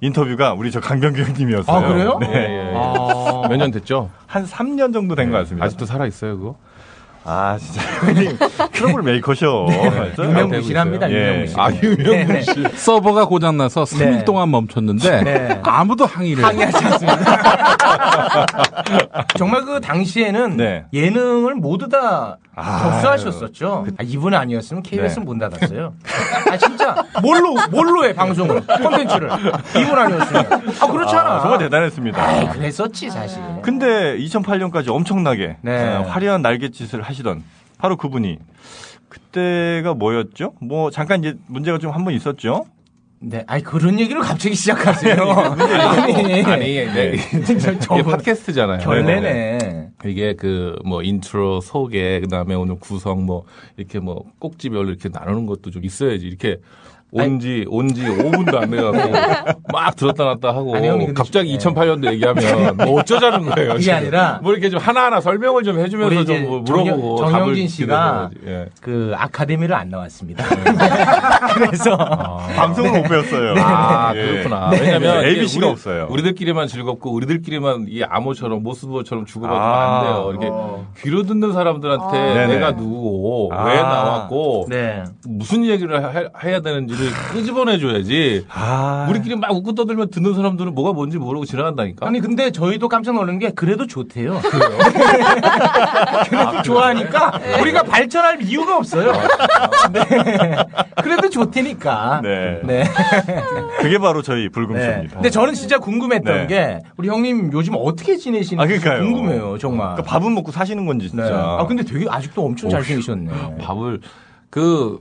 S3: 인터뷰가 우리 저 강병규 형님이었어요.
S5: 아, 그래요?
S3: 네.
S4: 예, 예. 몇년 됐죠?
S3: 한 3년 정도 된 것 같습니다.
S4: 아직도 살아 있어요, 그거?
S3: 아, 진짜 형님 trouble maker셔. 진짜.
S5: 유명무실합니다,
S3: 예.
S5: 유명무실.
S4: 아, 유명무실. 서버가 고장나서 3일
S5: 네.
S4: 동안 멈췄는데
S5: 네.
S4: 아무도 항의를
S5: 항의하지 않습니다. 정말 그 당시에는
S3: 네.
S5: 예능을 모두 다
S3: 아,
S5: 접수하셨었죠. 아, 이분 아니었으면 KBS
S3: 네.
S5: 는 문 닫았어요. 아 진짜 뭘로 뭘로 해 방송을 콘텐츠를 이분 아니었으면 아 그렇잖아.
S3: 아, 정말 대단했습니다.
S5: 아이, 그랬었지 사실.
S3: 근데 2008년까지 엄청나게
S5: 네.
S3: 어, 화려한 날갯짓을 하시던 바로 그분이 그때가 뭐였죠? 뭐 잠깐 이제 문제가 좀 한 번 있었죠.
S5: 네, 아니 그런 얘기를 갑자기 시작하세요.
S4: 아니, 아니, 네.
S5: 저-
S4: 이게 팟캐스트잖아요.
S5: 결례네.
S4: 이게 그 뭐 인트로 소개 그다음에 오늘 구성 뭐 이렇게 뭐 꼭지별로 이렇게 나누는 것도 좀 있어야지 이렇게 온지 온지 5분도 안 돼갖고 막 들었다 놨다 하고
S5: 아니, 형님,
S4: 갑자기
S5: 좀-
S4: 2008년도 얘기하면 뭐 어쩌자는 거예요. 지금.
S5: 아니라
S4: 뭐 이렇게 좀 하나하나 설명을 좀 해주면서 좀 뭐 물어보고
S5: 정영진 씨가.
S4: 예.
S5: 그 아카데미를 안 나왔습니다. 그래서
S3: 방송을 못 배웠어요.
S4: 아,
S3: 예.
S4: 그렇구나.
S5: 네.
S4: 왜냐면 이게
S3: ABC가
S4: 우리-
S3: 없어요.
S4: 우리들끼리만 즐겁고 우리들끼리만 이 암호처럼 모스보처럼 주고받으면
S3: 아.
S4: 안 돼요. 이렇게 귀로 듣는 사람들한테
S5: 아.
S4: 내가 누구고
S3: 아.
S4: 왜 나왔고
S5: 네.
S4: 무슨 얘기를 하- 해야 되는지 를 끄집어내줘야지.
S3: 아.
S4: 우리끼리 막 웃고 떠들면 듣는 사람들은 뭐가 뭔지 모르고 지나간다니까.
S5: 아니 근데 저희도 깜짝 놀란 게 그래도 좋대요. 그래도 좋아하니까 우리가 발전할 이유가 없어요. 네. 그래도 좋다니까.
S3: 네.
S5: 네.
S3: 그게 바로 저희
S5: 네.
S3: 불금쇼입니다.
S5: 근데 저는 진짜 궁금했던
S3: 네.
S5: 게 우리 형님 요즘 어떻게 지내시는지
S3: 아, 그러니까요.
S5: 궁금해요, 정말.
S3: 그러니까 밥은 먹고 사시는 건지 진짜.
S5: 네. 아 근데 되게 아직도 엄청 잘생기셨네.
S4: 밥을 그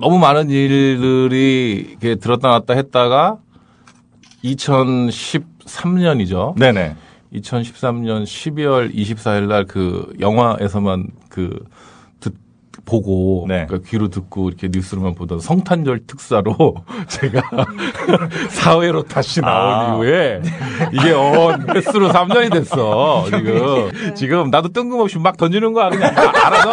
S4: 너무 많은 일들이 이렇게 들었다 놨다 했다가 2013년이죠.
S3: 네네.
S4: 2013년 12월 24일 날 그 영화에서만 그 듣, 보고
S3: 네.
S4: 그러니까 귀로 듣고 이렇게 뉴스로만 보던 성탄절 특사로 제가 사회로 다시 나온
S3: 아.
S4: 이후에 이게 어 횟수로 3년이 됐어 지금 지금 나도 뜬금없이 막 던지는 거야 그냥 아, 알아서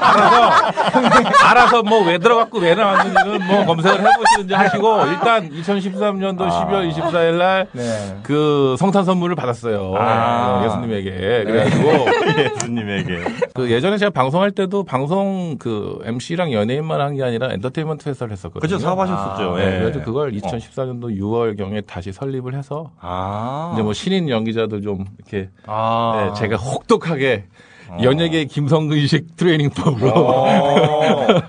S4: 알아서 알아서 뭐 왜 들어갔고 왜 나왔는지는 뭐 검색을 해보시든지 하시고 일단 2013년도
S3: 아.
S4: 12월 24일 날
S5: 네.
S4: 그 성탄 선물을 받았어요.
S3: 아.
S4: 네, 예수님에게. 그래가지고
S3: 예수님에게.
S4: 그 예전에 제가 방송할 때도 방송 그 MC랑 연예인만 한 게 아니라 엔터테인먼트 회사를 했었거든요.
S3: 그죠, 사업하셨었죠.
S4: 아,
S3: 예.
S4: 네, 그래서 그걸 2014년도 6월 경에 다시 설립을 해서
S3: 아.
S4: 이제 뭐 신인 연기자들 좀 이렇게
S5: 아.
S4: 네, 제가 혹독하게 연예계 김성근식 트레이닝법으로
S3: 어.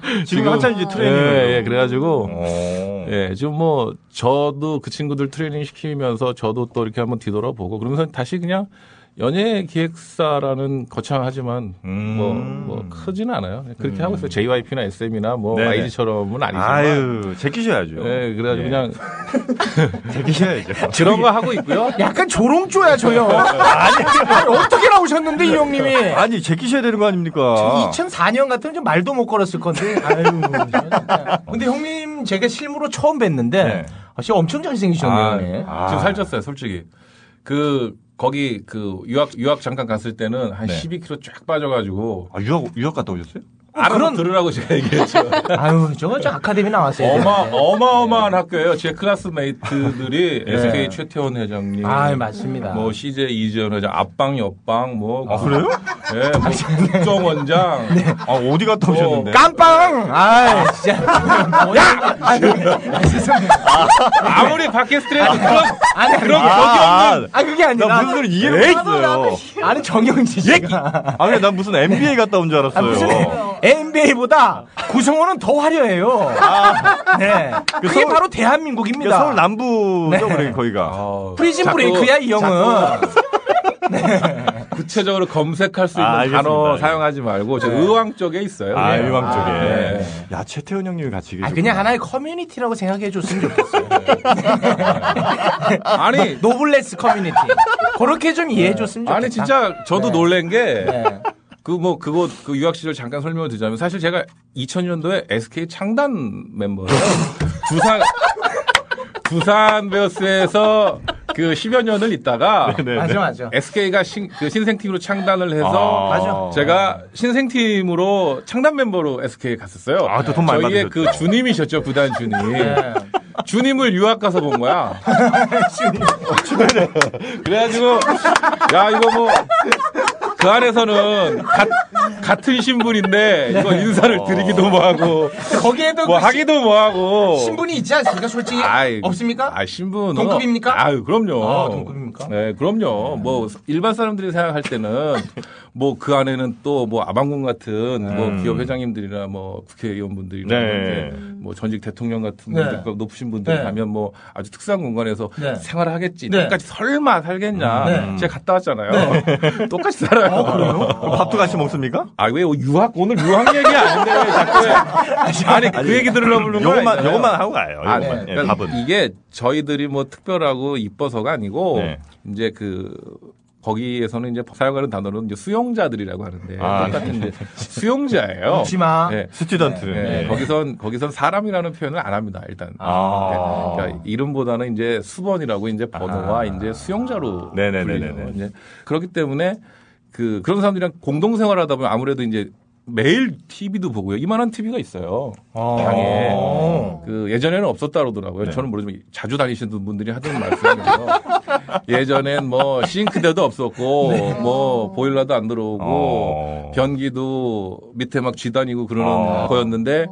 S3: 지금 한참 이제 트레이닝.
S4: 예, 예, 그래가지고
S3: 어.
S4: 예, 지금 뭐 저도 그 친구들 트레이닝 시키면서 저도 또 이렇게 한번 뒤돌아보고 그러면서 다시 그냥 연예 기획사라는 거창하지만
S3: 음.
S4: 뭐, 뭐 크지는 않아요. 그렇게 하고 있어요. JYP나 SM이나 뭐
S3: 네네.
S4: YG처럼은 아니지만.
S3: 아유, 제끼셔야죠.
S4: 예, 그래가지고
S3: 예.
S4: 그냥
S3: 제끼셔야죠.
S4: 그런 거 하고 있고요.
S5: 약간 조롱조야 저 형. 아니, 아니, 어떻게 나오셨는데 이 형님이?
S3: 아니, 제끼셔야 되는 거 아닙니까?
S5: 2004년 같으면 좀 말도 못 걸었을 건데. 아유. 진짜. 근데 형님 제가 실물로 처음 뵀는데
S3: 네.
S5: 아, 진짜 엄청 잘생기셨네요.
S4: 아, 지금 살쪘어요, 솔직히. 그 거기 그 유학 유학 잠깐 갔을 때는 한
S3: 네.
S4: 12kg 쫙 빠져가지고
S3: 아, 유학, 유학 갔다 오셨어요?
S4: 알아서
S5: 그런-
S4: 들으라고 제가 얘기했죠.
S5: 아유, 저거 저 아카데미 나왔어요.
S4: 어마 어마어마한 학교예요. 제 classmate들이
S5: 네.
S4: SK 최태원 회장님,
S5: 아, 맞습니다.
S4: 뭐 CJ 이재현 회장, 앞방 옆방, 뭐
S3: 아, 그래요?
S4: 예, 뭐 국정원장,
S3: 아, 어디 갔다 오셨는데?
S5: 깜빵! 아, 진짜. 야! 아유, 아, 죄송해요.
S4: 아무리 팟캐스트라도 그런
S5: 아니,
S4: 그런
S5: 아니,
S4: 격이
S5: 아,
S4: 없는
S5: 아, 그게 아니라.
S3: 나 무슨 소리 이해를 못했어요.
S5: 아니, 정영진 씨가.
S3: 아, 그냥 난 무슨 NBA 갔다 온줄
S5: 아,
S3: 알았어요.
S5: NBA보다 구성원은 더 화려해요. 네.
S3: 그
S5: 그게
S3: 서울-
S5: 바로 대한민국입니다.
S3: 서울 남부죠,
S5: 네.
S3: 그래, 거기가.
S5: Prison
S4: 자꾸-
S5: Break야, 이 형은.
S4: 구체적으로 검색할 수 있는
S3: 아.
S4: 단어 사용하지 말고 저
S5: 네.
S4: 의왕 쪽에 있어요.
S3: 아,
S4: 예.
S3: 의왕 쪽에.
S4: 네.
S3: 야, 최태원 형님이 같이 계시고.
S5: 아, 그냥 하나의 커뮤니티라고 생각해 줬으면 좋겠어요.
S4: 아니
S5: 노블레스 커뮤니티. 그렇게 좀 이해해 줬으면 좋겠다.
S4: 아니 진짜 저도
S5: 네.
S4: 놀란 게
S5: 네.
S4: 그 뭐 그거 그 유학 시절 잠깐 설명을 드리자면 사실 제가 2000년도에 SK 창단 멤버예요. 두산 두산 베어스에서 그 10여 년을 있다가
S3: 네, 네,
S5: 맞아,
S3: 네.
S5: 맞아.
S4: SK가 신, 그 신생팀으로 창단을 해서
S3: 아.
S5: 맞아.
S4: 제가 신생팀으로 창단 멤버로 SK에 갔었어요.
S3: 아, 또 돈 많이
S4: 저희의
S3: 받으셨죠.
S4: 그 주님이셨죠, 구단 주님.
S5: 네.
S4: 주님을 유학 가서 본 거야. 그래가지고 야 이거 뭐 그 안에서는 가- 같은 신분인데 이거 인사를 드리기도 뭐하고
S5: 거기에도
S4: 뭐
S5: 그
S4: 하기도 뭐하고
S5: 신분이 있지 않습니까? 솔직히
S4: 아이,
S5: 없습니까?
S4: 아 신분은
S5: 동급입니까?
S4: 아유 그럼요.
S5: 아, 동급입니까?
S4: 네, 그럼요. 뭐 일반 사람들이 생각할 때는 뭐 그 안에는 또 뭐 아방군 같은 뭐
S3: 음.
S4: 기업 회장님들이나 뭐 국회의원분들이나
S3: 네.
S4: 뭐 전직 대통령 같은
S5: 네.
S4: 분들 높으신 분들
S5: 네.
S4: 가면 뭐 아주 특수한 공간에서
S5: 네.
S4: 생활을 하겠지.
S5: 네.
S4: 똑같이 설마 살겠냐.
S5: 네.
S4: 제가 갔다 왔잖아요. 똑같이 살아요.
S3: 밥도 같이 먹습니까?
S4: 아, 왜 유학, 오늘 유학 얘기 아닌데 왜 자꾸. 왜- 아니, 그 얘기 거
S3: 요것만. 요것만 하고 가요.
S4: 아,
S3: 요것만.
S4: 네.
S3: 예,
S4: 그러니까
S3: 밥은.
S4: 이게 저희들이 뭐 특별하고 이뻐서가 아니고
S3: 네.
S4: 이제 그 거기에서는 이제 사용하는 단어는 이제 수용자들이라고 하는데
S3: 아,
S4: 똑같은 이제 수용자예요.
S5: 웃지 마.
S4: 네.
S3: student.
S4: 네.
S3: 네.
S4: 거기선 거기선 사람이라는 표현을 안 합니다. 일단.
S3: 아.
S4: 네. 그러니까 이름보다는 이제 수번이라고 이제 번호와
S3: 아.
S4: 이제 수용자로
S3: 네네네네네.
S4: 불리죠. 이제 그렇기 때문에 그 그런 사람들이랑 공동 생활하다 보면 아무래도 이제 매일 TV도 보고요. 이만한 TV가 있어요. 방에.
S5: 어.
S4: 그 예전에는 없었다 그러더라고요.
S3: 네.
S4: 저는 모르지만 자주 다니시는 분들이 하던 말씀이에요. 예전엔 뭐 싱크대도 없었고 뭐 보일러도 안 들어오고
S3: 어.
S4: 변기도 밑에 막 쥐다니고 그러는
S3: 어.
S4: 거였는데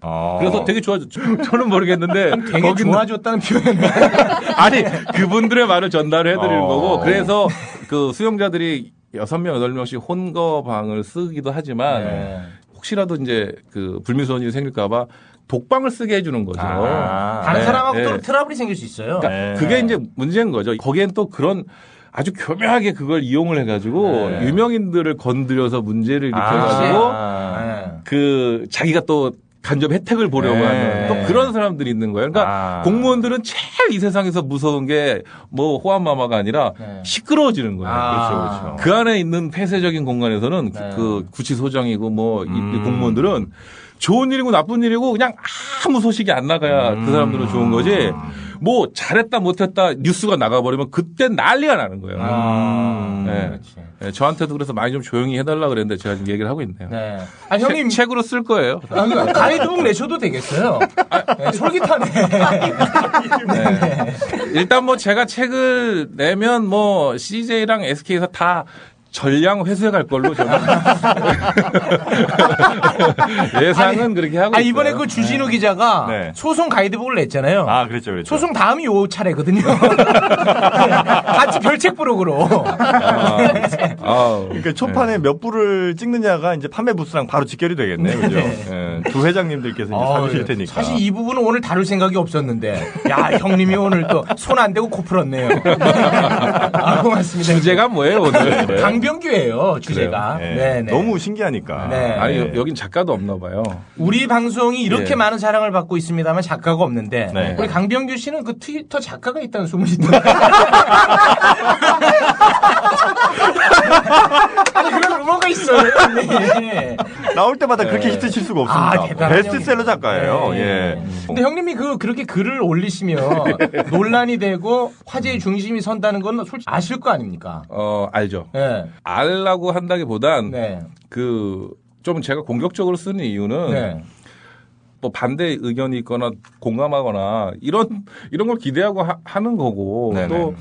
S3: 아.
S4: 그래서 되게 좋아졌죠. 저는 모르겠는데
S5: 되게
S4: 거기는
S5: 좋아졌다는 표현.
S4: 아니 그분들의 말을 전달을 해드리는
S3: 어.
S4: 거고 그래서 그 수용자들이 여섯 명 여덟 명씩 혼거방을 쓰기도 하지만
S5: 네.
S4: 혹시라도 이제 그 불미스러운 생길까봐 독방을 쓰게 해주는 거죠.
S3: 아.
S5: 다른
S4: 네,
S5: 사람하고
S4: 네.
S5: 또 트러블이 생길 수 있어요.
S4: 그러니까
S3: 네.
S4: 그게 이제 문제인 거죠. 거기엔 또 그런 아주 교묘하게 그걸 이용을 해가지고
S3: 네.
S4: 유명인들을 건드려서 문제를 일으켜가지고
S5: 아, 네.
S4: 그 자기가 또 간접 혜택을 보려고
S3: 네.
S4: 하는 또 그런 사람들이 있는 거예요. 그러니까
S3: 아.
S4: 공무원들은 제일 이 세상에서 무서운 게 뭐 호환마마가 아니라
S5: 네.
S4: 시끄러워지는 거예요.
S5: 아.
S3: 그렇죠, 그렇죠.
S4: 그 안에 있는 폐쇄적인 공간에서는
S5: 네.
S4: 그 구치소장이고 뭐이
S3: 음.
S4: 공무원들은 좋은 일이고 나쁜 일이고 그냥 아무 소식이 안 나가야
S3: 음.
S4: 그 사람들은 좋은 거지. 뭐 잘했다 못했다 뉴스가 나가버리면 그때 난리가 나는 거예요.
S5: 아,
S4: 네. 네, 저한테도 그래서 많이 좀 조용히 해달라 그랬는데 제가 지금 얘기를 하고 있네요.
S5: 네. 아, 형님.
S4: 책, 으로쓸 거예요.
S5: 아, 그러니까 가이드북 내셔도 되겠어요. 네, 솔깃하네.
S4: 네. 일단 뭐 제가 책을 내면 뭐 CJ랑 SK에서 다 전량 회수해 갈 걸로 저는 예상은 그렇게 하고
S5: 아, 이번에
S4: 있어요.
S5: 그 주진우 기자가
S3: 네.
S5: 소송 가이드북을 냈잖아요.
S3: 아, 그랬죠, 그랬죠.
S5: 소송 다음이 요 차례거든요. 같이 별책 부록으로.
S4: 아,
S3: 그러니까 초판에 몇 부를 찍느냐가 이제 판매 부스랑 바로 직결이 되겠네요. 그죠? 예, 두 회장님들께서 이제 사주실 테니까.
S5: 사실 이 부분은 오늘 다룰 생각이 없었는데, 야 형님이 오늘 또 손 안 대고 코 풀었네요. 아, 고맙습니다.
S4: 주제가 뭐예요 오늘?
S5: 강 병규예요 주제가.
S3: 예.
S5: 네, 네.
S3: 너무 신기하니까.
S5: 네.
S4: 아니 여- 여긴 작가도 없나 봐요.
S5: 우리 방송이 이렇게
S4: 예.
S5: 많은 사랑을 받고 있습니다만 작가가 없는데
S3: 네.
S5: 우리 강병규 씨는 그 트위터 작가가 있다는 소문이 있던데. 아니 그런 루머가 있어요. 네.
S3: 나올 때마다 그렇게
S4: 네.
S3: 히트 칠 수가 없습니다.
S5: 아,
S3: 베스트셀러 작가예요.
S5: 네.
S3: 예.
S5: 근데 형님이 그 그렇게 글을 올리시면 논란이 되고 화제의 중심이 선다는 건 솔직히 아실 거 아닙니까?
S4: 어 알죠.
S5: 네.
S4: 알라고 한다기보단
S5: 네.
S4: 그좀 제가 공격적으로 쓰는 이유는
S5: 네.
S4: 또 반대 의견이 있거나 공감하거나 이런 이런 걸 기대하고 하, 는 거고
S3: 네네.
S4: 또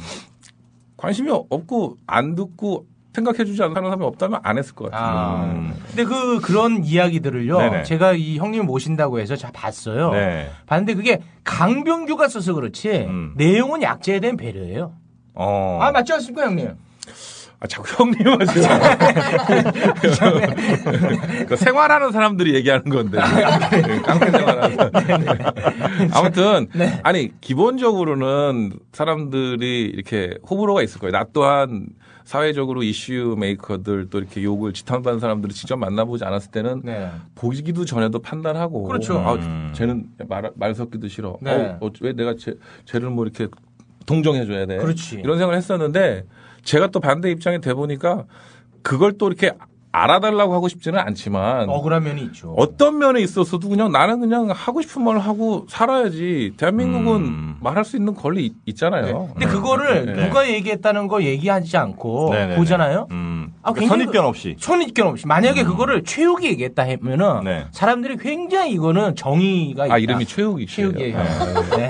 S4: 관심이 없고 안 듣고 생각해주지 않는 사람이 없다면 안 했을 것 같아요.
S5: 아, 근데 그 그런 이야기들을요.
S4: 네네.
S5: 제가 이 형님 모신다고 해서 자 봤어요.
S3: 네.
S5: 봤는데 그게 강병규가 써서 그렇지 내용은 약자에 대한 배려예요.
S3: 어.
S5: 아 맞지 않습니까 형님?
S4: 아, 자꾸 형님 하세요. 그 생활하는 사람들이 얘기하는 건데. 깡패 생활하는 사람. 아무튼, 아니, 기본적으로는 사람들이 이렇게 호불호가 있을 거예요. 나 또한 사회적으로 이슈 메이커들 또 이렇게 욕을 지탄받는 사람들을 직접 만나보지 않았을 때는
S5: 네.
S4: 보기도 전에도 판단하고.
S5: 그렇죠.
S4: 아, 쟤는 말, 말 섞기도 싫어.
S5: 네.
S4: 어, 어, 왜 내가 쟤, 쟤를 뭐 이렇게 동정해줘야 돼.
S5: 그렇지.
S4: 이런 생각을 했었는데 제가 또 반대 입장에 돼 보니까 그걸 또 이렇게 알아달라고 하고 싶지는 않지만
S5: 억울한 면이 있죠.
S4: 어떤 면에 있어서도 그냥 나는 그냥 하고 싶은 말 하고 살아야지. 대한민국은 말할 수 있는 권리 있- 있잖아요.
S5: 근데 그거를
S4: 네.
S5: 누가 얘기했다는 거 얘기하지 않고
S3: 네네네.
S5: 보잖아요.
S3: 음.
S5: 아,
S3: 그러니까 선입견 없이.
S5: 선입견 없이 만약에 그거를 최욱이 얘기했다 하면은
S3: 네.
S5: 사람들이 굉장히 이거는 정의가 있다.
S4: 아, 이름이 최욱이
S5: 최욱이에요.
S4: 네.
S5: 네.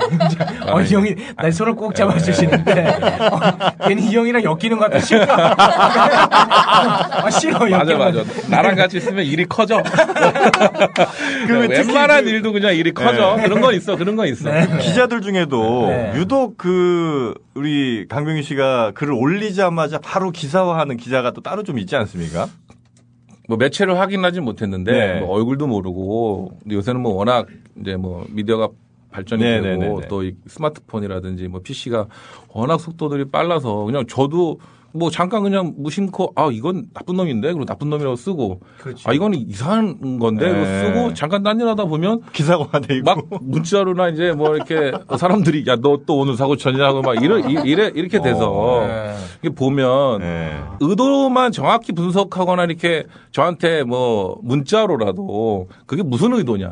S5: 어, 이 형이 날 손을 꼭 잡아주시는데 어, 괜히 이 형이랑 엮이는 것 같아 싫어. 아, 싫어.
S4: 맞아 맞아.
S5: 거.
S4: 나랑 같이 있으면 일이 커져.
S3: 그 특히
S4: 웬만한
S3: 그-
S4: 일도 그냥 일이 커져.
S3: 네.
S4: 그런 건 있어. 그런 건 있어.
S3: 기자들 중에도
S4: 네.
S3: 유독 그 우리 강병희 씨가 글을 올리자마자 바로 기사화하는 기자가 또 따로 좀 있지 않습니까?
S4: 뭐 매체를 확인하지 못했는데
S3: 네.
S4: 뭐 얼굴도 모르고 근데 요새는 뭐 워낙 이제 뭐 미디어가 발전이
S3: 네,
S4: 되고
S3: 네, 네, 네.
S4: 또이 스마트폰이라든지 뭐 PC가 워낙 속도들이 빨라서 그냥 저도 뭐 잠깐 그냥 무심코 아 이건 나쁜 놈인데? 그리고 나쁜 놈이라고 쓰고. 아 이거는 이상한 건데? 그리고
S3: 네.
S4: 쓰고 잠깐 딴일하다 보면
S3: 기사가 돼 있고.
S4: 막 문자로나 이제 뭐 이렇게 사람들이 야 너 또 오늘 사고 쳤냐고 막 이래 이래 이렇게 돼서.
S3: 어,
S5: 네.
S4: 이게 보면 의도만 정확히 분석하거나 이렇게 저한테 뭐 문자로라도 그게 무슨 의도냐.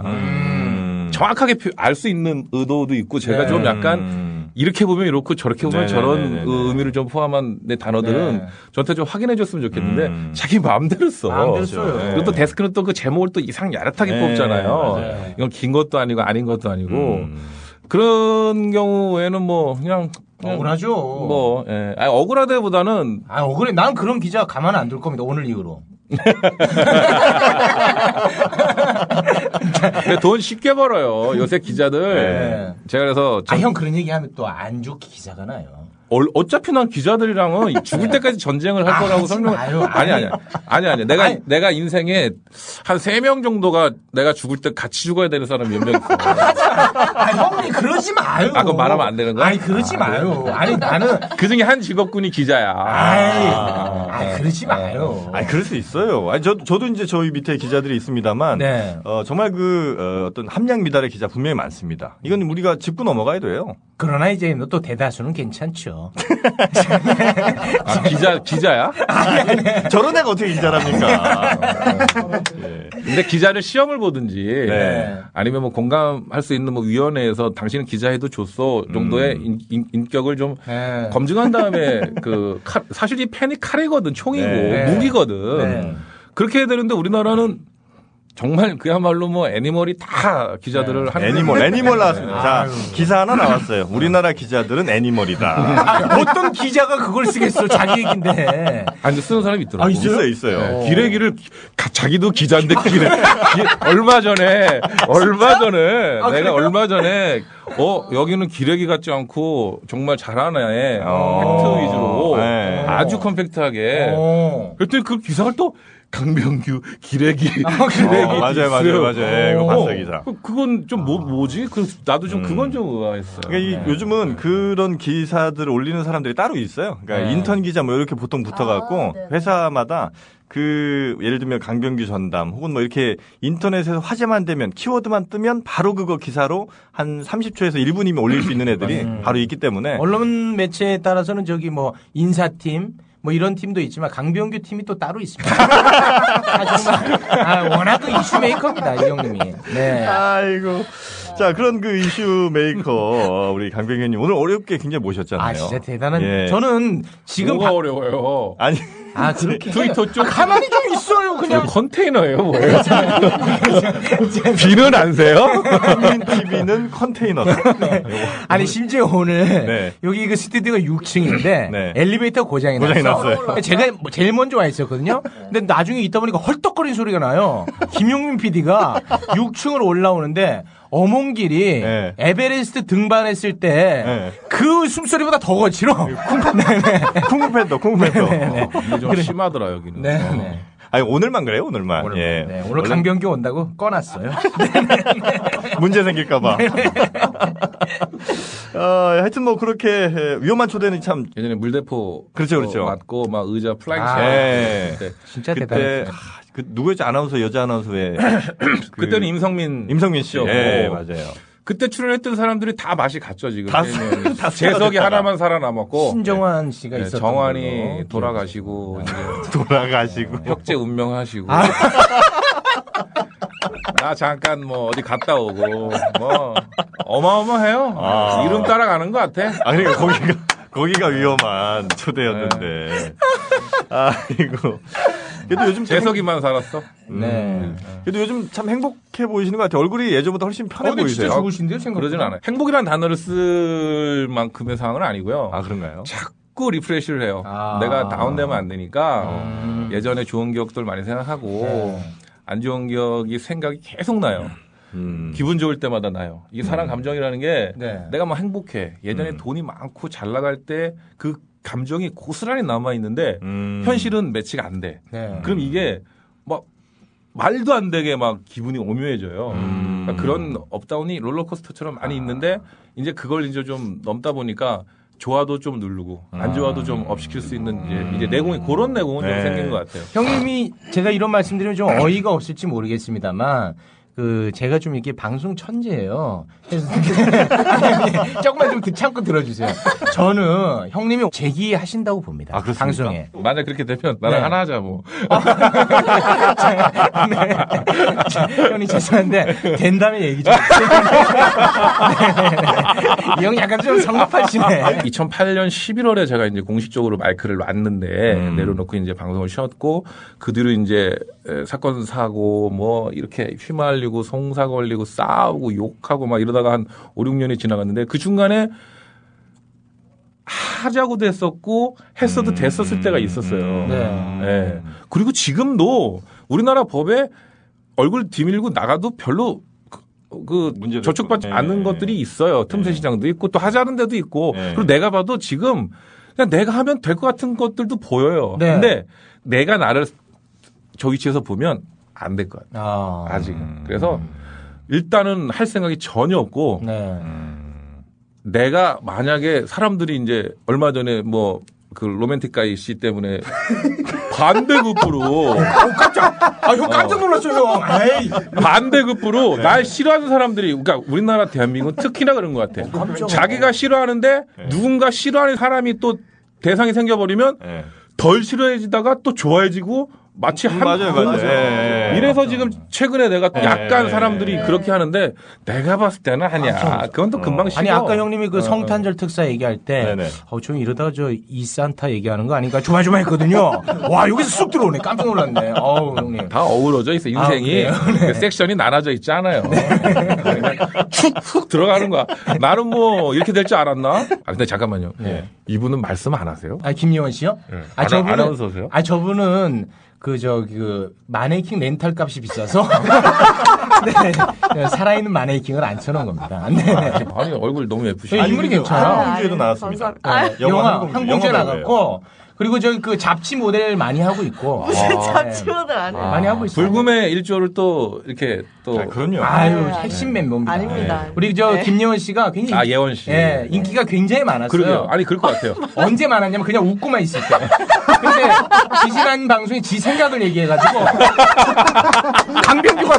S4: 정확하게 알 수 있는 의도도 있고 제가
S5: 네.
S4: 좀 약간 이렇게 보면 이렇고 저렇게 보면
S3: 네,
S4: 저런
S3: 네, 네, 네.
S4: 의미를 좀 포함한 내 단어들은
S5: 네.
S4: 저한테 좀 확인해 줬으면 좋겠는데 자기 마음대로 써.
S5: 마음대로 써요.
S4: 그리고 또 데스크는 또 그 제목을 또 이상 야릇하게
S3: 네,
S4: 뽑잖아요.
S3: 맞아요.
S4: 이건 긴 것도 아니고 아닌 것도 아니고
S3: 음.
S4: 그런 경우에는 뭐 그냥 그냥
S5: 억울하죠.
S4: 뭐 예. 아니, 억울하다기보다는
S5: 아 억울해. 난 그런 기자 가만 안 둘 겁니다. 오늘 이후로.
S4: 근데 돈 쉽게 벌어요. 요새 기자들.
S5: 네.
S4: 제가 그래서
S5: 아 형 그런 얘기 하면 또 안 좋게 기사가 나요.
S4: 어, 어차피 난 기자들이랑은 죽을 때까지 전쟁을 할
S5: 아,
S4: 거라고 설명을
S5: 마요.
S4: 아니 아니 아니 아니 내가
S5: 아니.
S4: 내가 인생에 한 세 명 정도가 내가 죽을 때 같이 죽어야 되는 사람이 몇 명 있어.
S5: 아 형님 그러지 마요.
S4: 아 그럼 말하면 안 되는 거야?
S5: 아니 그러지 마요. 아니 나는
S4: 그 중에 한 직업군이 기자야.
S5: 아이, 아, 그러지 마요.
S3: 아니 그럴 수 있어요. 아니 저 저도 이제 저희 밑에 기자들이 있습니다만
S5: 네.
S3: 어, 정말 그 어, 어떤 함량 미달의 기자 분명히 많습니다. 이건 우리가 짚고 넘어가야 돼요.
S5: 그러나 이제 또 대다수는 괜찮죠.
S4: 아, 기자 기자야?
S3: 저런 애가 어떻게 기자랍니까?
S4: 근데 기자를 시험을 보든지
S3: 네.
S4: 아니면 뭐 공감할 수 있는 뭐 위원회에서 당신은 기자해도 줬어 정도의
S3: 음.
S4: 인, 인, 격을좀
S5: 네.
S4: 검증한 다음에 그 칼- 사실 이 펜이 칼이거든 총이고
S5: 네.
S4: 무기거든
S5: 네.
S4: 그렇게 해야 되는데 우리나라는 정말 그야말로 뭐 animal이 다 기자들을 하는
S3: 네. animal animal 나왔습니다. 자
S5: 아유.
S3: 기사 하나 나왔어요. 우리나라 기자들은 animal이다.
S5: 아, 어떤 기자가 그걸 쓰겠어 자기 얘긴데.
S4: 아 근데 쓰는 사람이 있더라고.
S5: 아, 있어요?
S3: 있어요.
S4: 네, 기레기를 가- 자기도 기자인데 기레 기- 얼마 전에 얼마 전에
S5: 아,
S4: 내가
S5: 그래요?
S4: 얼마 전에 어 여기는 기레기 같지 않고 정말 잘하네
S3: 어.
S4: 팩트 위주로
S3: 네.
S4: 아주 컴팩트하게
S5: 어.
S4: 그랬더니 그 기사를 또 강병규 기레기
S5: 아,
S4: 기레기
S3: 어, 맞아요,
S4: 디스.
S3: 맞아요, 맞아요. 이거
S4: 어,
S3: 봤어요, 기사.
S4: 그- 그건 좀 뭐 뭐지? 그 나도 좀
S3: 음.
S4: 그건 좀 의아했어요.
S3: 그러니까 이 요즘은 그런 기사들을 올리는 사람들이 따로 있어요. 그러니까
S4: 네.
S3: 인턴 기자 뭐 이렇게 보통 붙어갖고 회사마다 그 예를 들면 강병규 전담 혹은 뭐 이렇게 인터넷에서 화제만 되면 키워드만 뜨면 바로 그거 기사로 한 30초에서 1분이면 올릴 수 있는 애들이
S5: 음.
S3: 바로 있기 때문에
S5: 언론 매체에 따라서는 저기 뭐 인사팀 뭐 이런 팀도 있지만 강병규 팀이 또 따로 있습니다. 아, 정말 아, 워낙 그 이슈 메이커입니다 이 형님이. 네.
S3: 아이고. 자, 그런 그 이슈 메이커, 우리 강병규님, 오늘 어렵게 굉장히 모셨잖아요.
S5: 아 진짜 대단한.
S3: 예.
S5: 저는 지금
S4: 뭐가
S5: 바-
S4: 어려워요.
S3: 아니,
S5: 아 그렇게
S4: 트위터 쪽
S5: 아, 가만히 좀 있어요. 그냥
S4: 컨테이너예요, 뭐예요? 비는 안 새요?
S3: 국민 TV는 컨테이너다.
S5: 아니 심지어 오늘
S3: 네.
S5: 여기 그 스튜디오가 6층인데
S3: 네.
S5: 엘리베이터 고장이,
S3: 고장이
S5: 났어.
S3: 났어요.
S5: 제가 뭐 제일 먼저 와 있었거든요. 근데 나중에 있다 보니까 헐떡거리는 소리가 나요. 김용민 PD가 6층으로 올라오는데 어몽길이
S3: 네.
S5: 에베레스트 등반했을 때 그 숨소리보다 더 거칠어.
S3: 쿵쿵팬더, 쿵쿵팬더.
S4: 이게 좀 심하더라, 여기는.
S5: 네,
S4: 어.
S5: 네.
S3: 아니, 오늘만 그래요, 오늘만. 예.
S5: 네, 오늘
S3: 원래
S5: 강병규 온다고 꺼놨어요.
S3: 문제 생길까봐. 어, 하여튼 뭐 그렇게 에, 위험한 초대는 참.
S4: 예전에 물대포
S3: 그렇죠, 그렇죠.
S4: 어, 맞고 막 의자 flying
S3: 아,
S4: 샷
S3: 예.
S4: 그때
S5: 진짜
S3: 그때
S5: 대단했어요.
S3: 하, 그 누구였지 아나운서 여자 아나운서의
S4: 그때는 임성민
S3: 임성민 씨.
S4: 씨였고.
S3: 예, 맞아요.
S4: 그때 출연했던 사람들이 다 맛이 갔죠 지금.
S3: 다
S4: 세명이.
S3: 다
S4: 재석이. 하나만 살아남았고.
S5: 신정환 씨가
S4: 네,
S5: 있었던
S4: 정환이
S5: 걸로
S4: 돌아가시고 이제
S3: 돌아가시고
S4: 혁재 운명하시고.
S5: 아.
S4: 나 잠깐 뭐 어디 갔다 오고 뭐 어마어마해요.
S3: 아.
S4: 이름 따라가는 것 같아.
S3: 아 그러니까 거기가 거기가 위험한 초대였는데.
S4: 네.
S3: 아이고. 그래도 요즘 참
S4: 재석이만 살았어.
S5: 네.
S3: 그래도 요즘 참 행복해 보이시는 것 같아요. 얼굴이 예전보다 훨씬 편해
S5: 어,
S3: 보이세요.
S5: 진짜 좋으신데요, 생각보다?
S4: 그러진 않아요. 행복이라는 단어를 쓸 만큼의 상황은 아니고요.
S3: 아 그런가요?
S4: 자꾸 리프레시를 해요.
S5: 아.
S4: 내가 다운되면 안 되니까
S5: 음.
S4: 예전에 좋은 기억들 많이 생각하고
S5: 네.
S4: 안 좋은 기억이 생각이 계속 나요.
S3: 음.
S4: 기분 좋을 때마다 나요. 이게 사람 감정이라는 게
S5: 네.
S4: 내가 막 행복해. 예전에
S3: 음.
S4: 돈이 많고 잘 나갈 때 그 감정이 고스란히 남아 있는데
S3: 음.
S4: 현실은 매치가 안 돼.
S5: 네.
S4: 그럼 이게 막 말도 안 되게 막 기분이 오묘해져요.
S3: 음.
S4: 그러니까 그런 up down이 롤러코스터처럼 많이 있는데 이제 그걸 이제 좀 넘다 보니까 좋아도 좀 누르고 안 좋아도 좀 up시킬 수 있는 이제, 이제 내공이 그런 내공은
S3: 네.
S4: 좀 생긴 것 같아요.
S5: 형님이 제가 이런 말씀드리면 좀 어이가 없을지 모르겠습니다만 그 제가 좀 이렇게 방송 천재예요. 조금만 좀 참고 들어주세요. 저는 형님이 제기하신다고 봅니다.
S4: 아?
S5: 방송에.
S4: 만약 그렇게 되면 나랑
S5: 네.
S4: 하나 하자 뭐.
S5: 네. 자, 형님 죄송한데 된다면 얘기 좀. 해주세요. 네. 이형 약간 좀 성급하시네.
S4: 2008년 11월에 제가 이제 공식적으로 마이크를 놨는데
S3: 음.
S4: 내려놓고 이제 방송을 쉬었고 그 뒤로 이제 에, 사건 사고 뭐 이렇게 휘말리 고 송사 걸리고 싸우고 욕하고 막 이러다가 한 5, 6년이 지나갔는데 그 중간에 하자고도 했었고 했어도 됐었을 때가 있었어요.
S5: 네.
S4: 예. 그리고 지금도 우리나라 법에 얼굴 뒤밀고 나가도 별로 그, 그 저촉받지. 않는
S3: 네.
S4: 것들이 있어요. 틈새 시장도 있고 또 하자는 데도 있고
S3: 네.
S4: 그리고 내가 봐도 지금 그냥 내가 하면 될 것 같은 것들도 보여요.
S5: 네.
S4: 근데 내가 나를 저 위치에서 보면 안 될 것 같아요.
S5: 아,
S4: 아직은. 그래서 일단은 할 생각이 전혀 없고
S5: 네.
S4: 내가 만약에 사람들이 이제 얼마 전에 뭐 그 로맨틱 가이 씨 때문에 반대급부로
S5: 아, 형 깜짝 놀랐어요, 형. 에이.
S4: 반대급부로 날 싫어하는 사람들이 그러니까 우리나라 대한민국은 특히나 그런 것 같아. 자기가 싫어하는데 누군가 싫어하는 사람이 또 대상이 생겨버리면
S3: 예.
S4: 덜 싫어해지다가 또 좋아해지고 마치 한
S3: 맞아요, 맞아요. 예.
S4: 이래서 지금 최근에 내가
S3: 예.
S4: 약간 사람들이 그렇게 하는데 내가 봤을 때는 아니야. 그건 또 금방 식어.
S5: 아니 아까 형님이 그
S4: 어,
S5: 성탄절 특사 얘기할 때. 어, 저 이러다가 저 이산타 얘기하는 거 아닌가 조마조마했거든요. 와 여기서 쑥 들어오네. 깜짝 놀랐네. 어우 형님.
S4: 다 어우러져 있어 인생이
S5: 아? 네.
S4: 그 섹션이 나눠져 있지 않아요. 그냥 훅훅 들어가는 거야. 나는 뭐 이렇게 될 줄 알았나? 아 근데 잠깐만요.
S5: 네.
S4: 이분은 말씀 안 하세요?
S5: 아 김예원 씨요?
S4: 네.
S5: 아 저분은
S4: 아나운서세요?
S5: 아 저분은 그저그 마네킹 렌탈 값이 비싸서 네, 네, 살아있는 마네킹을 안 쳐놓은 겁니다. 네.
S4: 아니 얼굴 너무 예쁘시네.
S5: 저 인물이 괜찮아요.
S3: 항공주에도 나왔습니다.
S6: 아,
S5: 네, 영화
S3: 항공주,
S5: 항공주에
S3: 영화
S5: 나갔고 그리고 저기 그 잡지 모델 많이 하고 있고
S6: 무슨
S5: 아,
S6: 잡지모들 안
S5: 네.
S6: 해요.
S5: 많이 하고 있어요.
S4: 불금의 일조를 또 이렇게 또
S3: 아, 그럼요.
S5: 아유
S6: 네.
S5: 핵심 멤버입니다.
S6: 아닙니다.
S5: 네. 우리 저
S6: 네.
S5: 김예원 씨가 굉장히
S4: 아 예원 씨.
S5: 예, 인기가 굉장히 많았어요.
S4: 그러게요. 아니 그럴 것 같아요.
S5: 언제 많았냐면 그냥 웃고만 있을 때. 근데 지지난 방송에 지 생각을 얘기해가지고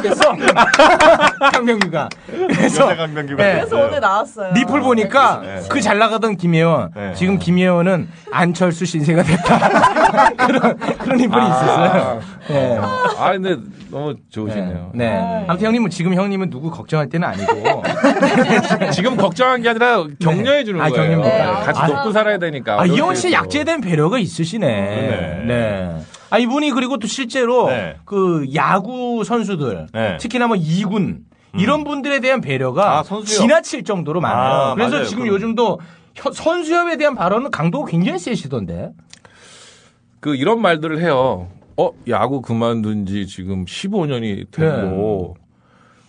S5: 강병규가 됐어. 강병규가. 그래서
S3: 여자 강병규가
S5: 네.
S6: 그래서 오늘 나왔어요.
S5: 리플 보니까
S3: 네.
S5: 그잘 나가던 김예원
S3: 네.
S5: 지금 김예원은 안철수 신세가 됐다. 그런 그런 인물이 있었어요. 네.
S4: 아 근데 너무 좋으시네요.
S5: 네. 아무튼 형님은 지금 형님은 누구 걱정할 때는 아니고.
S4: 지금 걱정한 게 아니라 격려해 주는
S5: 아,
S4: 거예요.
S5: 격려입니까?
S4: 같이
S5: 아,
S4: 먹고 살아야 되니까.
S5: 아,
S4: 어려울
S5: 씨 대한 배려가 있으시네.
S3: 그러네.
S5: 네. 아 이분이 그리고 또 실제로
S3: 네.
S5: 그 야구 선수들 특히나 뭐 이군 이런 분들에 대한 배려가
S3: 음. 아.
S5: 지나칠 정도로 많아요.
S3: 아,
S5: 그래서
S3: 맞아요.
S5: 지금
S3: 그럼.
S5: 요즘도 혀- 선수협에 대한 발언은 강도가 굉장히 세시던데.
S4: 그 이런 말들을 해요. 어 야구 그만둔 지 지금 15년이 됐고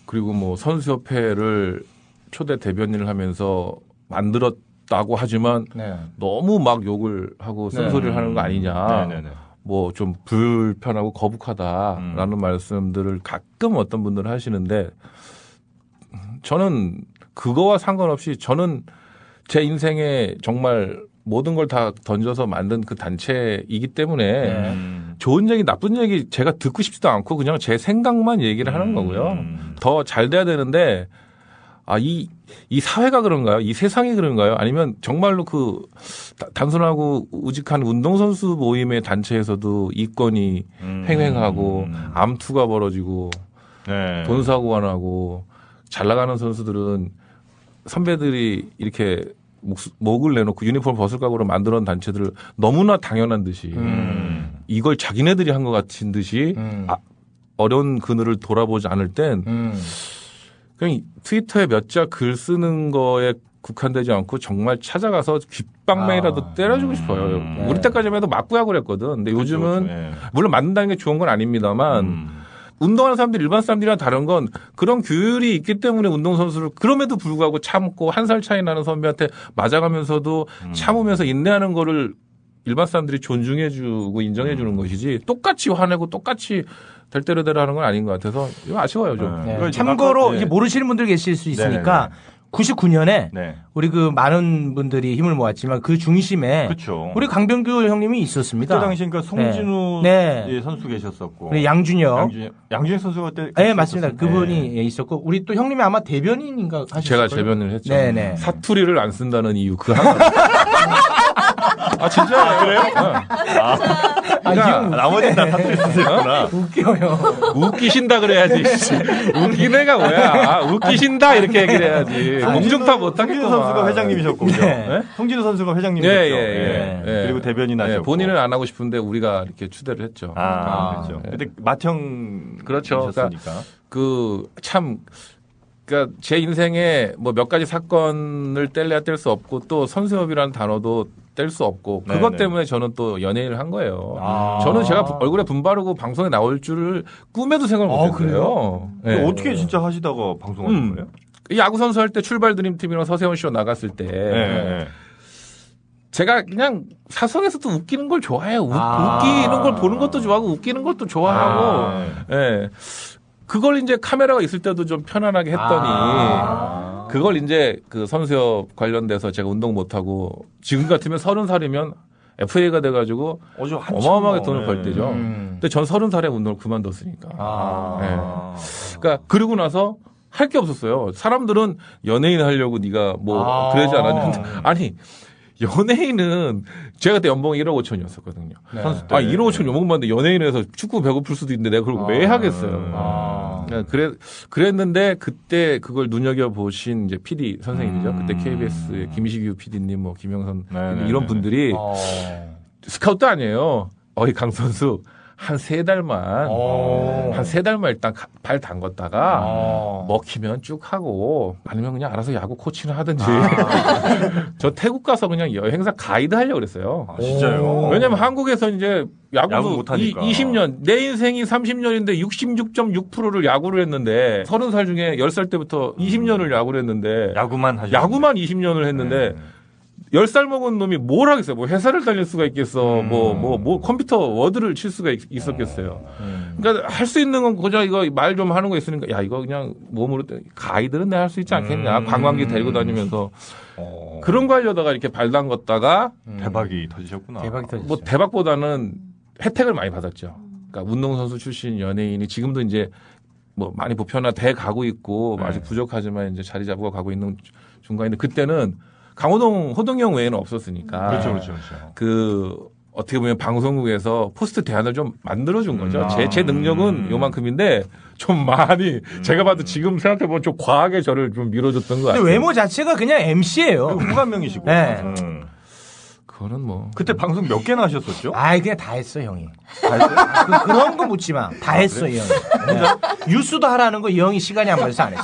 S4: 그리고 뭐 선수협회를 초대 대변인을 하면서 만들었다고 하지만
S5: 네.
S4: 너무 막 욕을 하고 쓴소리를
S5: 네.
S4: 하는 거 아니냐. 뭐 좀 불편하고 거북하다라는 말씀들을 가끔 어떤 분들은 하시는데 저는 그거와 상관없이 저는 제 인생에 정말 모든 걸 다 던져서 만든 그 단체이기 때문에 좋은 얘기 나쁜 얘기 제가 듣고 싶지도 않고 그냥 제 생각만 얘기를 하는 거고요. 더잘 돼야 되는데 아, 이, 이 사회가 그런가요? 이 세상이 그런가요? 아니면 정말로 그 다- 단순하고 우직한 운동선수 모임의 단체에서도 이권이 횡행하고 암투가 벌어지고
S3: 네.
S4: 돈 사고가 나고 잘 나가는 선수들은 선배들이 이렇게 목, 목을 내놓고 유니폼 벗을 각오로 만들어 놓은 단체들을 너무나 당연한 듯이 이걸 자기네들이 한 것 같은 듯이 아, 어려운 그늘을 돌아보지 않을 땐 그냥 트위터에 몇 자 글 쓰는 거에 국한되지 않고 정말 찾아가서 귓방망이라도
S3: 아.
S4: 때려주고 싶어요. 우리 때까지만 해도 맞고야 그랬거든. 근데 요즘은
S3: 그렇죠. 예.
S4: 물론 맞는다는 게 좋은 건 아닙니다만
S3: 음.
S4: 운동하는 사람들 일반 사람들이랑 다른 건 그런 규율이 있기 때문에 운동 선수를 그럼에도 불구하고 참고 한 살 차이 나는 선배한테 맞아가면서도
S3: 음.
S4: 참으면서 인내하는 거를 일반 사람들이 존중해주고 인정해주는 것이지 똑같이 화내고 똑같이 될 대로 대로 하는 건 아닌 것 같아서 이거 아쉬워요 좀.
S5: 네. 참고로
S4: 네.
S5: 이제 모르시는 분들 계실 수 있으니까
S4: 네네네.
S5: 99년에
S3: 네.
S5: 우리 그 많은 분들이 힘을 모았지만 그 중심에
S3: 그쵸.
S5: 우리 강병규 형님이 있었습니다.
S3: 그때 당시 그러니까 송진우
S5: 네.
S3: 예, 선수 계셨었고
S5: 양준혁.
S3: 양준혁, 양준혁 선수가 그때
S5: 네, 맞습니다. 그분이 예, 있었고 우리 또 형님이 아마 대변인인가 하셨어요.
S4: 제가 재변을 했죠.
S5: 네네.
S4: 사투리를 안 쓴다는 이유 그 하나. 아 진짜 그래요?
S5: 아, 이 형,
S3: 나머지는 다 사투리 쓰셨구나.
S5: 웃겨요.
S4: 웃기신다 그래야지. 애가 뭐야? 아, 웃기신다 이렇게 얘기를 해야지. 공중파 못하겠구만.
S3: 송진우 선수가 회장님이셨고 그죠?
S4: 네.
S3: 송진우 선수가
S4: 예,
S3: 회장님이셨죠.
S4: 예, 예. 예.
S3: 그리고 대변인 하셨고.
S4: 예, 본인은 안 하고 싶은데 우리가 이렇게 추대를 했죠.
S3: 아, 그렇죠.
S4: 예.
S3: 그때 마청
S4: 그렇죠.
S3: 이셨으니까.
S4: 그참 그러니까 제 인생에 뭐 몇 가지 사건을 뗄래야 뗄 수 없고 또 선수협이라는 단어도 뗄 수 없고 그것
S3: 네네.
S4: 때문에 저는 또 연예인을 한 거예요.
S3: 아.
S4: 저는 제가 부- 얼굴에 분 바르고 방송에 나올 줄을 꿈에도 생각을
S3: 아,
S4: 못했어요. 예.
S3: 어떻게 진짜 하시다가 방송하는
S4: 음.
S3: 거예요?
S4: 야구 선수 할 때 출발 드림 팀이랑 서세원 쇼 나갔을 때
S3: 네.
S4: 제가 그냥 사석에서 도 웃기는 걸 좋아해요. 웃,
S3: 아.
S4: 웃기는 걸 보는 것도 좋아하고 웃기는 것도 좋아하고
S3: 아.
S4: 예. 그걸 이제 카메라가 있을 때도 좀 편안하게 했더니
S3: 아.
S4: 그걸 이제 그 선수협 관련돼서 제가 운동 못 하고 지금 같으면 서른 살이면 FA가 돼가지고 어마어마하게
S3: 뭐,
S4: 돈을
S3: 네.
S4: 벌 때죠.
S3: 음.
S4: 근데 전 서른 살에 운동을 그만뒀으니까.
S3: 아.
S4: 예. 그러니까 그러고 나서 할 게 없었어요. 사람들은 연예인 하려고 네가 뭐
S5: 아.
S4: 그러지 않았는데 아니 연예인은 제가 그때 연봉이 1억 5천이었었거든요.
S5: 네.
S4: 선수 때. 아 1억 5천 연봉 받는데 연예인에서 축구 배고플 수도 있는데 내가 그걸 왜
S5: 아.
S4: 하겠어요.
S5: 아.
S4: 네, 그래 그랬는데 그때 그걸 눈여겨 보신 이제 PD 선생님이죠. 그때 KBS의 김시규 PD님, 뭐 김영선 PD님 이런 분들이
S5: 어.
S4: 스카우트 아니에요. 어이 강 선수 한 세 달만
S5: 어.
S4: 한세 달만 일단 가- 발 담궜다가 먹히면 쭉 하고 아니면 그냥 알아서 야구 코치를 하든지 저 태국 가서 그냥 여행사 가이드 하려고 그랬어요.
S3: 진짜요?
S4: 왜냐면 한국에서 이제
S3: 야구
S4: 야구도
S3: 못하니까.
S4: 이, 20년 내 인생이 30년인데 66.6%를 야구를 했는데 30살 중에 10살 때부터 20년을 야구를 했는데
S3: 야구만 하셨
S4: 야구만 20년을 했는데
S3: 네.
S4: 10살 먹은 놈이 뭘 하겠어요? 뭐 회사를 다닐 수가 있겠어.
S3: 음.
S4: 뭐, 뭐, 뭐 컴퓨터 워드를 칠 수가 있, 었겠어요
S3: 음.
S4: 그러니까 할 수 있는 건 그저 이거 말 좀 하는 거 있으니까 야, 이거 그냥 몸으로 때- 가이드는 내가 할 수 있지 않겠냐.
S3: 음.
S4: 관광지 데리고 다니면서
S3: 어.
S4: 그런 거 하려다가 이렇게 발 담궜다가
S3: 대박이 터지셨구나.
S5: 대박이 터졌죠.
S4: 뭐 대박보다는 혜택을 많이 받았죠. 그러니까 운동선수 출신 연예인이 지금도 이제 뭐 많이 보편화돼 가고 있고
S3: 네.
S4: 아직 부족하지만 이제 자리 잡고 가고 있는 중간인데 그때는 강호동 호동형 외에는 없었으니까
S3: 그렇죠, 그렇죠, 그렇죠.
S4: 그 어떻게 보면 방송국에서 포스트 대안을 좀 만들어준 거죠.
S3: 음.
S4: 제, 제 능력은 요만큼인데 좀 많이 제가 봐도 지금 생각해보면 좀 과하게 저를 좀 밀어줬던 것 같아요.
S5: 외모 자체가 그냥 MC예요.
S3: 후반명이시고.
S5: 네.
S3: 음.
S4: 그거는 뭐.
S3: 그때 방송 몇 개나 하셨었죠?
S5: 아이 그냥 다 했어 형이.
S3: 다 했어요?
S5: 그, 그런 거 묻지 마. 다 했어 이 형이. 네. 뉴스도 하라는 거 이 형이 시간이 안 맞아서 안 했어.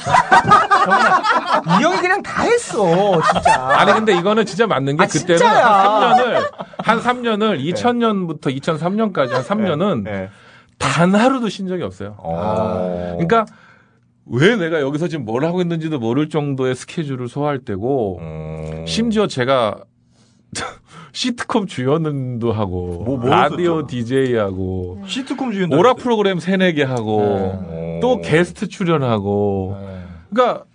S5: 정말 이 형이 그냥 다 했어 진짜.
S4: 아니 근데 이거는 진짜 맞는 게
S5: 아,
S4: 그때는
S5: 진짜야.
S4: 한 3년을 한 3년을 2000년부터 2003년까지 한 3년은 단 하루도 쉰 적이 없어요. 그러니까 왜 내가 여기서 지금 뭘 하고 있는지도 모를 정도의 스케줄을 소화할 때고 심지어 제가 시트콤 주연도 하고
S3: 뭐, 뭐
S4: 라디오
S3: 했었죠?
S4: DJ 하고
S3: 시트콤 주연도
S4: 오락
S3: 했어요?
S4: 프로그램 세네 개 하고 또 게스트 출연하고 그러니까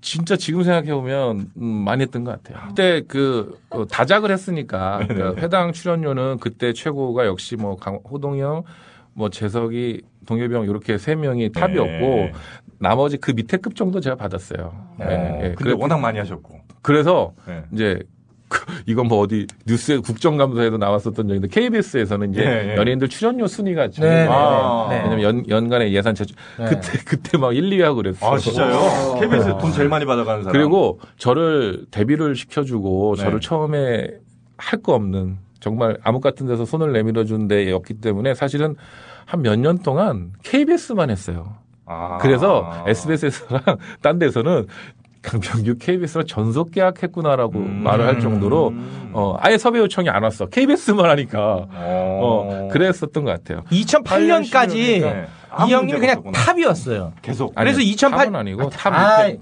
S4: 진짜 지금 생각해 보면 음, 많이 했던 것 같아요. 그때 그 어, 다작을 했으니까 그러니까 회당 출연료는 그때 최고가 역시 뭐 강, 호동이 형, 뭐 재석이, 동엽이 형 이렇게 세 명이 탑이었고 나머지 그 밑에 급 정도 제가 받았어요. 예, 예.
S3: 근데 워낙 많이 하셨고.
S4: 그래서
S3: 네.
S4: 이제 그- 이건 뭐 어디 뉴스에 국정감사에도 나왔었던 적인데 KBS에서는 이제
S3: 네, 네.
S4: 연예인들 출연료 순위가
S5: 네,
S4: 정해져요.
S3: 네, 네.
S4: 왜냐면 연, 연간의 예산 제출
S3: 네.
S4: 그때 그때 막 1, 2위 하고 그랬어요.
S3: 아, 진짜요? KBS 돈 제일 많이 받아가는 사람.
S4: 그리고 저를 데뷔를 시켜주고
S3: 네.
S4: 저를 처음에 할 거 없는 정말 암흑 같은 데서 손을 내밀어 준 데였기 때문에 사실은 한 몇 년 동안 KBS만 했어요.
S3: 아.
S4: 그래서 SBS랑 딴 데서는 강병규 KBS랑 전속 계약했구나라고
S3: 음.
S4: 말을 할 정도로 어 아예 섭외 요청이 안 왔어. KBS만 하니까 어 그랬었던 것 같아요.
S5: 2008년까지
S4: 네.
S5: 이 형님이 그냥 탑이었어요.
S3: 계속.
S5: 그래서
S4: 아니,
S5: 2008
S4: 탑은 아니고 탑
S5: 아,
S4: 밑에.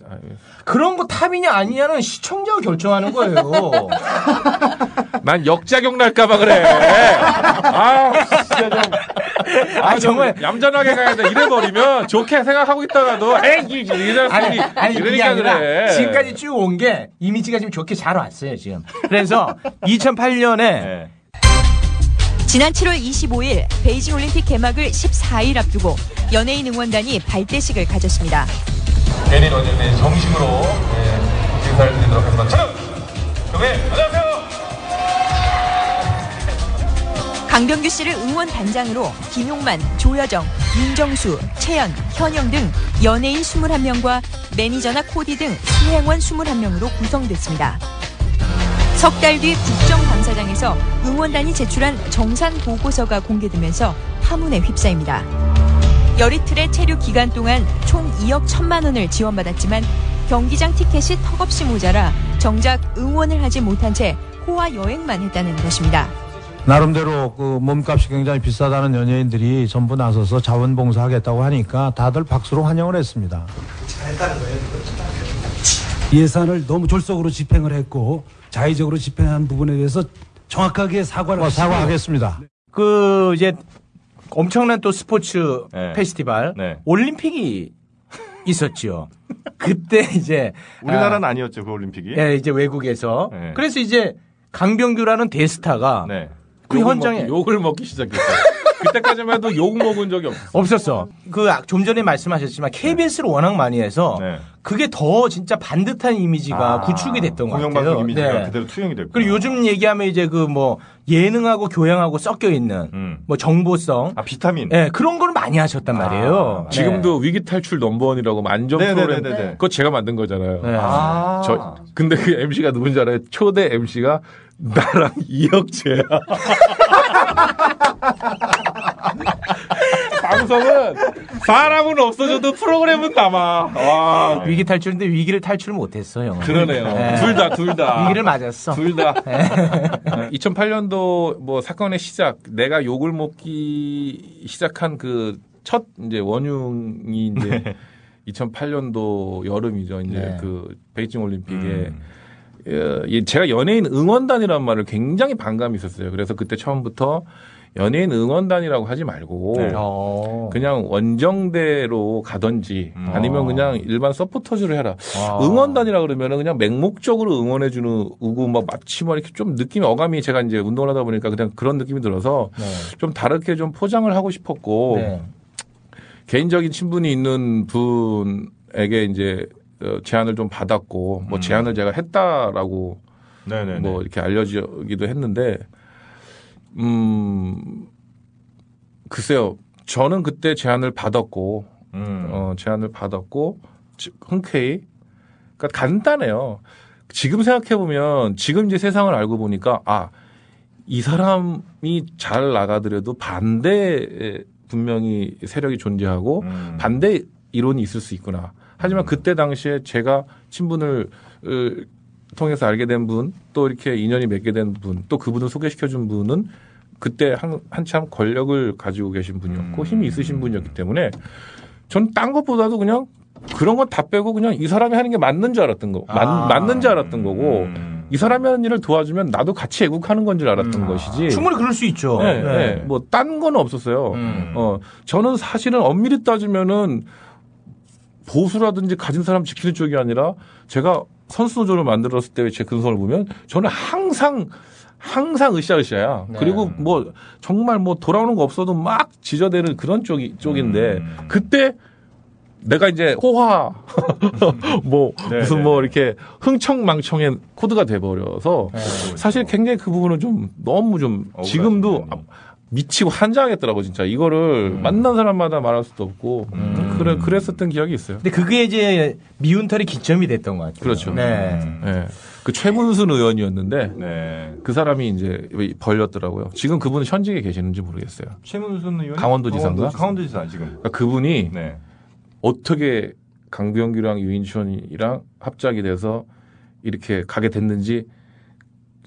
S5: 그런 거 탑이냐 아니냐는 시청자가 결정하는 거예요.
S4: 난 역작용 날까봐 그래. 아, 진짜 좀. 아, 정말 얌전하게 가야 돼. 이래 버리면 좋게 생각하고 있다가도, 에이, 이, 자식이.
S5: 아니 아니라
S4: 그래.
S5: 지금까지 쭉 온 게 이미지가 지금 좋게 잘 왔어요 지금. 그래서 2008년에
S2: 지난 7월 25일 베이징 올림픽 개막을 14일 앞두고 연예인 응원단이 발대식을 가졌습니다.
S4: 어제 네, 정식으로 네, 인사를 드리도록 하겠습니다. 자, 경례, 안녕하세요.
S2: 강병규 씨를 응원 단장으로 김용만, 조여정, 윤정수, 채연, 현영 등 연예인 21명과 매니저나 코디 등 수행원 21명으로 구성됐습니다. 석 달 뒤 국정감사장에서 응원단이 제출한 정산 보고서가 공개되면서 파문에 휩싸입니다. 열이틀의 체류 기간 동안 총 2억 1천만 원을 지원받았지만 경기장 티켓이 턱없이 모자라 정작 응원을 하지 못한 채 호화 여행만 했다는 것입니다.
S19: 나름대로 그 몸값이 굉장히 비싸다는 연예인들이 전부 나서서 자원봉사하겠다고 하니까 다들 박수로 환영을 했습니다.
S20: 예 산을 너무 졸속으로 집행을 했고 자의적으로 집행한 부분에 대해서 정확하게 사과를
S19: 어, 사과하겠습니다.
S5: 그 이제 엄청난 또 스포츠
S3: 네.
S5: 페스티벌 올림픽이 있었죠. 그때 이제
S3: 우리나라는
S5: 아,
S3: 아니었죠, 그 올림픽이.
S5: 예, 이제 외국에서
S3: 네.
S5: 그래서 이제 강병규라는 대스타가 그
S4: 욕을
S5: 현장에
S4: 먹기, 욕을 먹기 시작했어요. 그때까지만 해도 욕 먹은 적이 없어.
S5: 없었어. 그 좀 전에 말씀하셨지만 KBS를 워낙 많이 해서 그게 더 진짜 반듯한 이미지가
S3: 아,
S5: 구축이 됐던 것 같아요.
S3: 공영방송 이미지가 그대로 투영이 됐고.
S5: 그리고 요즘 얘기하면 이제 그 뭐 예능하고 교양하고 섞여 있는 뭐 정보성,
S3: 아 비타민,
S5: 예 그런 걸 많이 하셨단 말이에요. 네.
S4: 지금도 위기 탈출 넘버원이라고 만점
S5: 네,
S4: 프로그램
S5: 네, 네, 네.
S4: 그거 제가 만든 거잖아요.
S5: 네. 아.
S4: 저 근데 그 MC가 누군지 알아요? 초대 MC가 나랑 이혁재야. 방송은 사람은 없어져도 프로그램은 남아. 와.
S5: 위기 탈출인데 위기를 탈출 못했어 형.
S4: 그러네요. 둘 다, 둘 다.
S5: 위기를 맞았어.
S4: 둘 다. 2008년도 뭐 사건의 시작, 내가 욕을 먹기 시작한 그 첫 이제 원흉이 이제 2008년도 여름이죠. 이제
S5: 네.
S4: 그 베이징 올림픽에 어, 예, 제가 연예인 응원단이라는 말을 굉장히 반감이 있었어요. 그래서 그때 처음부터 연예인 응원단이라고 하지 말고
S5: 네.
S4: 그냥 원정대로 가든지 아니면 그냥 일반 서포터즈를 해라.
S5: 아.
S4: 응원단이라 그러면은 그냥 맹목적으로 응원해 주는 우고 막 마치 막 이렇게 좀 느낌이 어감이 제가 이제 운동을 하다 보니까 그냥 그런 느낌이 들어서 좀 다르게 좀 포장을 하고 싶었고
S5: 네.
S4: 개인적인 친분이 있는 분에게 이제 어, 제안을 좀 받았고 뭐 제안을 제가 했다라고
S3: 네네네.
S4: 뭐 이렇게 알려지기도 했는데 음 글쎄요 저는 그때 제안을 받았고 어 제안을 받았고 지- 흔쾌히 그러니까 간단해요 지금 생각해 보면 지금 이제 세상을 알고 보니까 아 이 사람이 잘 나가더라도 반대 분명히 세력이 존재하고
S3: 음.
S4: 반대 이론이 있을 수 있구나. 하지만 그때 당시에 제가 친분을 으, 통해서 알게 된 분, 또 이렇게 인연이 맺게 된 분, 또 그분을 소개시켜 준 분은 그때 한, 한참 권력을 가지고 계신 분이었고 힘이 있으신 분이었기 때문에 전 딴 것보다도 그냥 그런 건 다 빼고 그냥 이 사람이 하는 게 맞는 줄 알았던 거, 맞,
S5: 아.
S4: 맞 는 줄 알았던 거고 이 사람이 하는 일을 도와주면 나도 같이 애국하는 건 줄 알았던 것이지.
S5: 충분히 그럴 수 있죠.
S4: 네,
S5: 네.
S4: 네. 뭐, 딴 거는 없었어요.
S5: 음.
S4: 어, 저는 사실은 엄밀히 따지면은 보수라든지 가진 사람 지키는 쪽이 아니라 제가 선수노조를 만들었을 때 제 근성을 보면 저는 항상 항상 으쌰으쌰야.
S5: 네.
S4: 그리고 뭐 정말 뭐 돌아오는 거 없어도 막 지저대는 그런 쪽이 쪽인데
S5: 음.
S4: 그때 내가 이제 호화 뭐
S3: 네,
S4: 무슨
S3: 네,
S4: 뭐 이렇게 흥청망청의 코드가 돼 버려서
S5: 네.
S4: 사실 굉장히 그 부분은 좀 너무 좀 지금도 미치고 한장하겠더라고 진짜 이거를
S5: 음.
S4: 만난 사람마다 말할 수도 없고 그래 그랬었던 기억이 있어요.
S5: 근데 그게 이제 미운털이 기점이 됐던 것 같아요.
S4: 그렇죠.
S5: 네.
S4: 네. 그 최문순 의원이었는데 그 사람이 이제 벌렸더라고요. 지금 그분 현직에 계시는지 모르겠어요.
S3: 최문순 의원
S4: 강원도지사인가?
S3: 강원도지사 지금.
S4: 그러니까 그분이
S3: 네.
S4: 어떻게 강병규랑 유인촌이랑 합작이 돼서 이렇게 가게 됐는지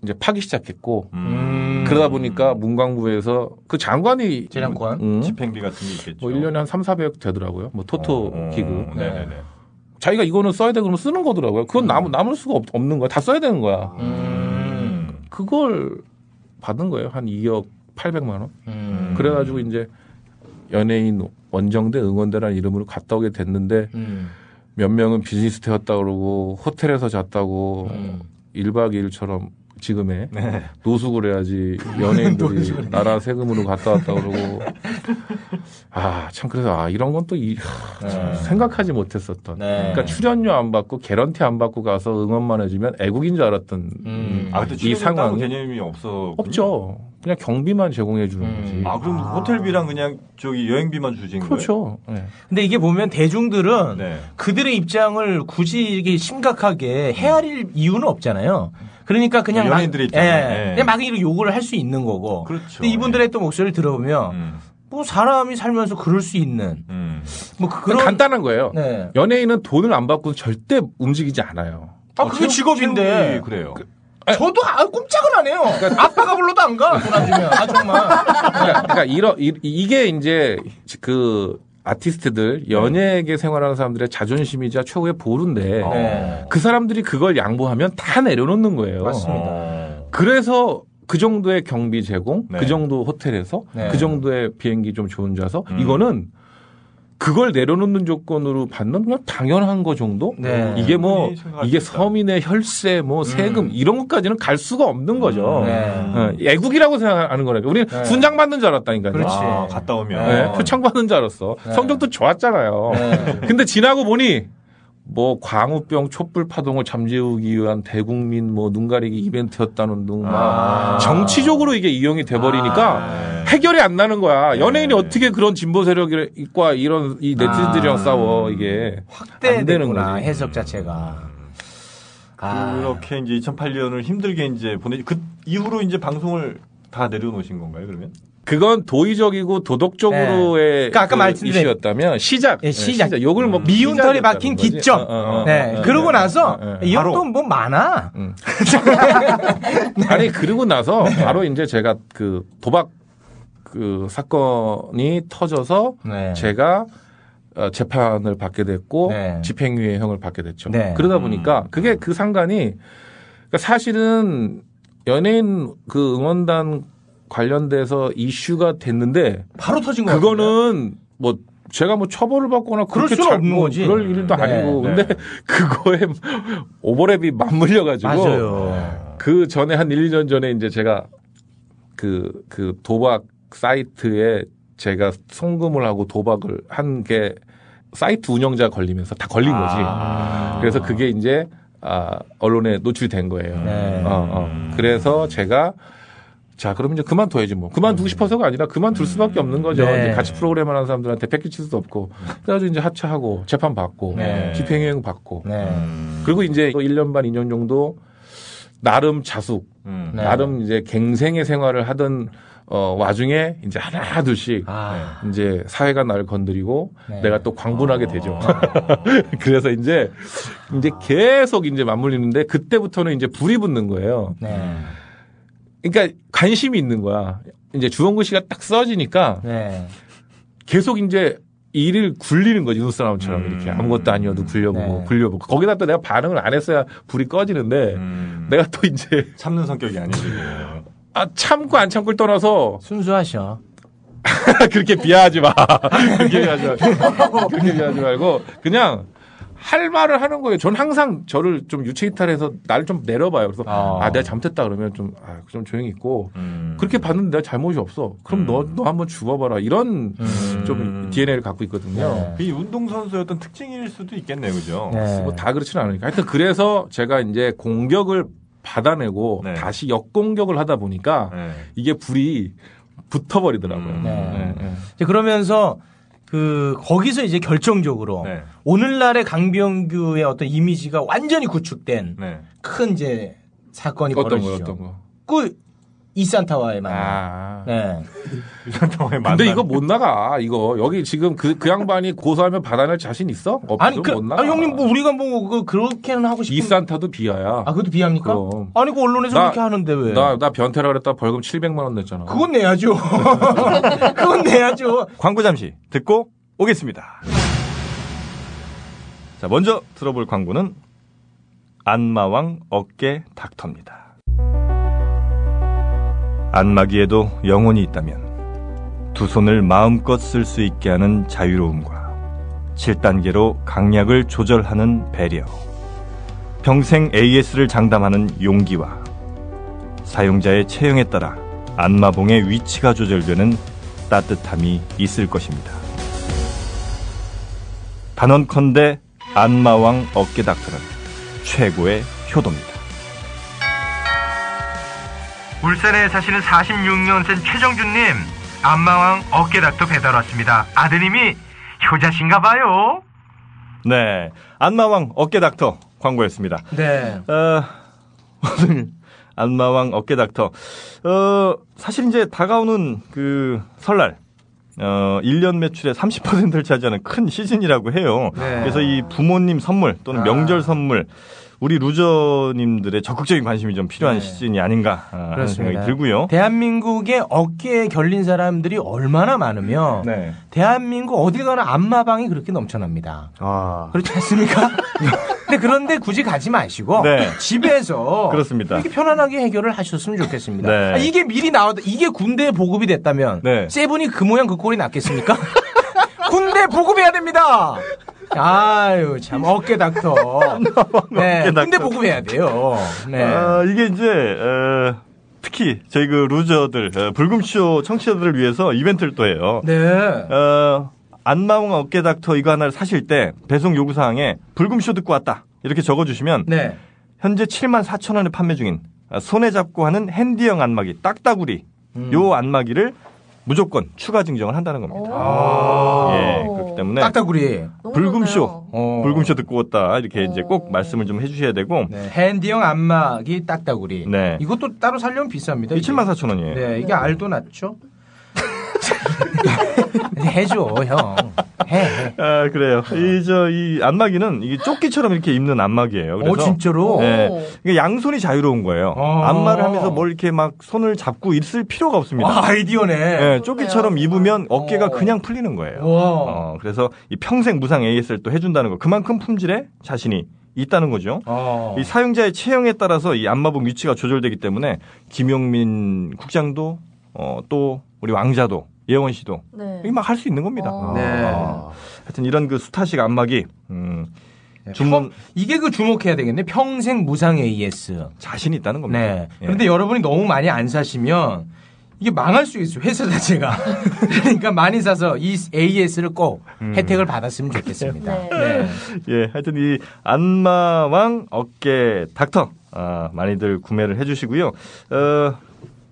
S4: 이제 파기 시작했고
S3: 음.
S4: 그러다 보니까 문광부에서 그 장관이
S5: 재량권
S4: 음,
S3: 집행비 같은 게 있겠죠.
S4: 뭐 1년에 한 3, 400억 되더라고요. 뭐 토토
S3: 어,
S4: 기금.
S3: 네네네.
S4: 자기가 이거는 써야 되고 그러면 쓰는 거더라고요. 그건 남, 남을 수가 없, 는 거야. 다 써야 되는 거야.
S3: 음.
S4: 그걸 받은 거예요. 한 2억 800만 원.
S5: 음.
S4: 그래 가지고 이제 연예인 원정대 응원대라는 이름으로 갔다 오게 됐는데
S5: 음.
S4: 몇 명은 비즈니스 태웠다 그러고 호텔에서 잤다고
S5: 음.
S4: 1박 2일처럼 지금에
S3: 네.
S4: 노숙을 해야지 연예인들이 나라 세금으로 갔다 왔다 그러고 아 참 그래서 아 이런 건또 이,
S5: 네.
S4: 생각하지 못했었던
S5: 네.
S4: 그러니까 출연료 안 받고 개런티 안 받고 가서 응원만 해주면 애국인 줄 알았던
S5: 음.
S3: 아, 근데 이이 상황 개념이 없어.
S4: 없죠 그냥 경비만 제공해 주는 거지
S3: 아, 그럼 호텔비랑 그냥 저기 여행비만 주신
S4: 그렇죠 네.
S5: 근데 이게 보면 대중들은
S3: 네.
S5: 그들의 입장을 굳이 이게 심각하게 헤아릴 이유는 없잖아요. 그러니까 그냥 막,
S3: 연예인들의 입장에.
S5: 예,
S3: 네.
S5: 그냥 막 이렇게 욕을 할수 있는 거고.
S3: 그렇죠.
S5: 근데 이분들의 또 목소리를 들어보면
S3: 음.
S5: 뭐 사람이 살면서 그럴 수 있는 뭐 그런
S4: 간단한 거예요
S5: 네.
S4: 연예인은 돈을 안 받고 절대 움직이지 않아요
S5: 아 그게 직업인데.
S3: 그래요.
S5: 저도 아, 꼼짝을 안 해요. 아빠가 불러도 안 가. 돈 안 주면. 아 정말.
S4: 그러니까, 그러니까 이러, 이, 이게 이제 그 아티스트들 연예계 생활하는 사람들의 자존심이자 최후의 보루인데
S5: 네.
S4: 그 사람들이 그걸 양보하면 다 내려놓는 거예요.
S5: 맞습니다.
S4: 그래서 그 정도의 경비 제공,
S3: 네.
S4: 그 정도 호텔에서
S5: 네.
S4: 그 정도의 비행기 좀 좋은 좌석
S3: 음.
S4: 이거는 그걸 내려놓는 조건으로 받는 그냥 당연한 거 정도?
S5: 네.
S4: 이게 뭐 이게. 서민의 혈세, 뭐 세금 이런 것까지는 갈 수가 없는 거죠.
S5: 네.
S4: 어, 애국이라고 생각하는 거라니까. 우리는
S5: 네.
S4: 훈장 받는 줄 알았다니까요.
S5: 그렇지.
S3: 아, 갔다 오면.
S4: 네, 표창 받는 줄 알았어.
S5: 네.
S4: 성적도 좋았잖아요.
S5: 네.
S4: 근데 지나고 보니 뭐 광우병 촛불 파동을 잠재우기 위한 대국민 뭐 눈가리기 이벤트였다는 둥, 막
S5: 아.
S4: 정치적으로 이게 이용이 돼버리니까
S3: 아.
S4: 해결이 안 나는 거야. 연예인이
S3: 네.
S4: 어떻게 그런 진보 세력과 이런 이 네티즌들이랑
S5: 아.
S4: 싸워 이게 안 되는
S5: 확대되구나
S4: 거지.
S5: 해석 자체가. 아.
S3: 그렇게 이제 2008년을 힘들게 이제 보내 그 이후로 이제 방송을 다 내려놓으신 건가요, 그러면?
S4: 그건 도의적이고 도덕적으로의
S5: 그러니까 아까
S4: 그
S5: 말씀드린-
S4: 이슈였다면 시작,
S5: 예, 시작.
S4: 욕을 뭐
S5: 미운 털이 박힌. 기점.
S4: 어, 어, 어.
S5: 네.
S4: 어,
S5: 그러고
S4: 어,
S5: 나서
S4: 어, 어.
S5: 이. 형도 뭐 많아.
S4: 음. 아니 그러고 나서
S5: 네.
S4: 바로 이제 제가 그 도박 그 사건이 터져서
S5: 네.
S4: 제가 어, 재판을 받게 됐고
S5: 네.
S4: 집행유예형을 받게 됐죠.
S5: 네.
S4: 그러다 보니까 그게 그 상관이 그러니까 사실은 연예인 그 응원단 관련돼서 이슈가 됐는데
S5: 바로 터진 거 같은데.
S4: 그거는 뭐 제가 뭐 처벌을 받거나
S5: 그럴 수는
S4: 잘-
S5: 없는
S4: 뭐
S5: 거지.
S4: 그럴 일도
S5: 네.
S4: 아니고
S3: 네.
S4: 근데 그거에 오버랩이 맞물려 가지고
S5: 맞아요.
S4: 그 전에 한 1, 2년 전에 이제 제가 그, 그 도박 사이트에 제가 송금을 하고 도박을 한 게 사이트 운영자 걸리면서 다 걸린 거지.
S5: 아.
S4: 그래서 그게 이제 아, 언론에 노출된 거예요.
S5: 네.
S4: 어, 어. 그래서 제가 자, 그러면 이제 그만둬야지 뭐. 그만두고 싶어서가 아니라 그만둘 수밖에 없는 거죠.
S5: 네.
S4: 이제 같이 프로그램 하는 사람들한테 뺏길 수도 없고. 그래가지고 이제 하차하고 재판 받고
S5: 네.
S4: 집행유예 받고.
S5: 네.
S4: 그리고 이제 또 1년 반, 2년 정도 나름 자숙,
S3: 음.
S5: 네.
S4: 나름 이제 갱생의 생활을 하던 어, 와중에 이제 하나 둘씩 이제 사회가 나를 건드리고
S5: 네.
S4: 내가 또 광분하게 되죠. 그래서 이제 이제 계속 이제 맞물리는데 그때부터는 이제 불이 붙는 거예요.
S5: 네.
S4: 그러니까 관심이 있는 거야. 이제 주원구 씨가 딱 써지니까
S5: 네.
S4: 계속 이제 일을 굴리는 거지 눈사람처럼 이렇게 아무것도 아니어도 굴려보고
S5: 네.
S4: 굴려보고 거기다 또 내가 반응을 안 했어야 불이 꺼지는데 내가 또 이제
S3: 참는 성격이 아니지.
S4: 아 참고 안 참고를 떠나서
S5: 순수하셔.
S4: 그렇게 비하하지 마. 그렇게 비하하지 마. 그렇게 비하하지 말고 그냥 할 말을 하는 거예요. 전 항상 저를 좀 유체 이탈해서 나를 좀 내려봐요. 그래서 아, 내가 잘못했다 그러면 좀, 아, 좀 조용히 있고 그렇게 봤는데 내가 잘못이 없어. 그럼 너, 너 한번 죽어봐라. 이런 좀 DNA를 갖고 있거든요.
S3: 이 운동선수의 어떤 특징일 수도 있겠네요, 그죠?
S4: 뭐다 그렇지는 않으니까. 하여튼 그래서 제가 이제 공격을 받아내고 다시 역공격을 하다 보니까 이게 불이 붙어버리더라고요.
S5: 네. 이제 그러면서 그 거기서 이제 결정적으로 오늘날의 강병규의 어떤 이미지가 완전히 구축된 큰 이제 사건이
S4: 어떤
S5: 벌어지죠.
S4: 거요, 어떤 거?
S5: 그 이산타와의 만남.
S4: 아.
S5: 네.
S3: 이산타와의
S4: 근데 이거 못 나가. 이거 여기 지금 그, 그 양반이 고소하면 받아낼 자신 있어? 없어.
S5: 아니 그
S4: 못 나가.
S5: 아니, 형님 뭐 우리가 뭐 그, 그렇게는 하고 싶은
S4: 이산타도 비하야.
S5: 아 그것도 비합니까?
S4: 그럼.
S5: 아니 그 언론에서
S4: 나-
S5: 그렇게 하는데 왜?
S4: 나, 나 변태라 그랬다 벌금 700만 원 냈잖아.
S5: 그건 내야죠. 그건 내야죠.
S3: 광고 잠시 듣고 오겠습니다. 자, 먼저 들어볼 광고는 안마왕 어깨 닥터입니다. 안마기에도 영혼이 있다면 두 손을 마음껏 쓸 수 있게 하는 자유로움과 7단계로 강약을 조절하는 배려, 평생 AS를 장담하는 용기와 사용자의 체형에 따라 안마봉의 위치가 조절되는 따뜻함이 있을 것입니다. 단언컨대 안마왕 어깨 닥터는 최고의 효도입니다.
S12: 울산에 사시는 46년생 최정준님, 안마왕 어깨닥터 배달 왔습니다. 아드님이 효자신가 봐요.
S3: 네, 안마왕 어깨 닥터 광고였습니다.
S5: 네.
S3: 어, 오늘 안마왕 어깨 닥터. 어, 사실 이제 다가오는 그 설날. 어, 1년 매출의 30%를 차지하는 큰 시즌이라고 해요.
S5: 네.
S3: 그래서 이 부모님 선물 또는
S5: 아.
S3: 명절 선물 우리 루저님들의 적극적인 관심이 좀 필요한 시즌이 아닌가 아, 하는 생각이 들고요.
S5: 대한민국의 어깨에 결린 사람들이 얼마나 많으면
S3: 네.
S5: 대한민국 어딜 가나 안마방이 그렇게 넘쳐납니다.
S3: 아.
S5: 그렇지 않습니까? 근데 그런데 굳이 가지 마시고
S3: 네.
S5: 집에서
S3: 그렇습니다.
S5: 이렇게 편안하게 해결을 하셨으면 좋겠습니다.
S3: 네.
S5: 아, 이게 미리 나와도 이게 군대에 보급이 됐다면
S3: 네.
S5: 세븐이 그 모양 그 꼴이 났겠습니까? 군대 보급해야 됩니다. 아유 참 어깨 닥터. 네,
S3: 어깨 닥터.
S5: 군대 보급해야 돼요. 네.
S3: 아, 이게 이제 어, 특히 저희 그 루저들 어, 불금쇼 청취자들을 위해서 이벤트를 또 해요.
S5: 네.
S3: 어, 안마왕 어깨 닥터 이거 하나를 사실 때 배송 요구 사항에 불금쇼 듣고 왔다 이렇게 적어주시면
S5: 네.
S3: 현재 7만 4천 원에 판매 중인 아, 손에 잡고 하는 핸디형 안마기 딱따구리
S5: 음.
S3: 요 안마기를 무조건 추가 증정을 한다는 겁니다. 예, 그렇기 때문에
S5: 딱따구리.
S3: 불금쇼,
S5: 어.
S3: 불금쇼 듣고 왔다 이렇게 이제 꼭 말씀을 좀 해주셔야 되고
S5: 네, 핸디형 안마기 딱따구리.
S3: 네.
S5: 이것도 따로 살려면 비쌉니다.
S3: 이 7만 4천 원이에요.
S5: 네, 이게 알도 낫죠? 해줘, 형. 해, 해.
S3: 아, 그래요. 이, 저, 이 안마기는 이게 조끼처럼 이렇게 입는 안마기예요. 그래서
S5: 어, 진짜로?
S3: 네. 이게 양손이 자유로운 거예요.
S5: 어.
S3: 안마를 하면서 뭘 이렇게 막 손을 잡고 있을 필요가 없습니다.
S5: 아, 아이디어네.
S3: 네, 조끼처럼 입으면 어깨가 그냥 풀리는 거예요.
S5: 와.
S3: 어, 그래서 이 평생 무상 AS를 또 해준다는 거. 그만큼 품질에 자신이 있다는 거죠.
S5: 어.
S3: 이 사용자의 체형에 따라서 이 안마봉 위치가 조절되기 때문에 김용민 국장도 어, 또 우리 왕자도 예원 씨도
S6: 네.
S3: 이게 막 할 수 있는 겁니다.
S5: 네.
S3: 어. 하여튼 이런 그 수타식 안마기 음, 주문
S5: 이게 그 주목해야 되겠네. 평생 무상 AS.
S3: 자신 있다는 겁니다.
S5: 네.
S3: 예.
S5: 그런데 여러분이 너무 많이 안 사시면 이게 망할 수 있어요. 회사 자체가. 그러니까 많이 사서 이 AS를 꼭
S3: 음.
S5: 혜택을 받았으면 좋겠습니다. 네.
S3: 예, 하여튼 이 안마왕 어깨 닥터 아, 많이들 구매를 해주시고요. 어,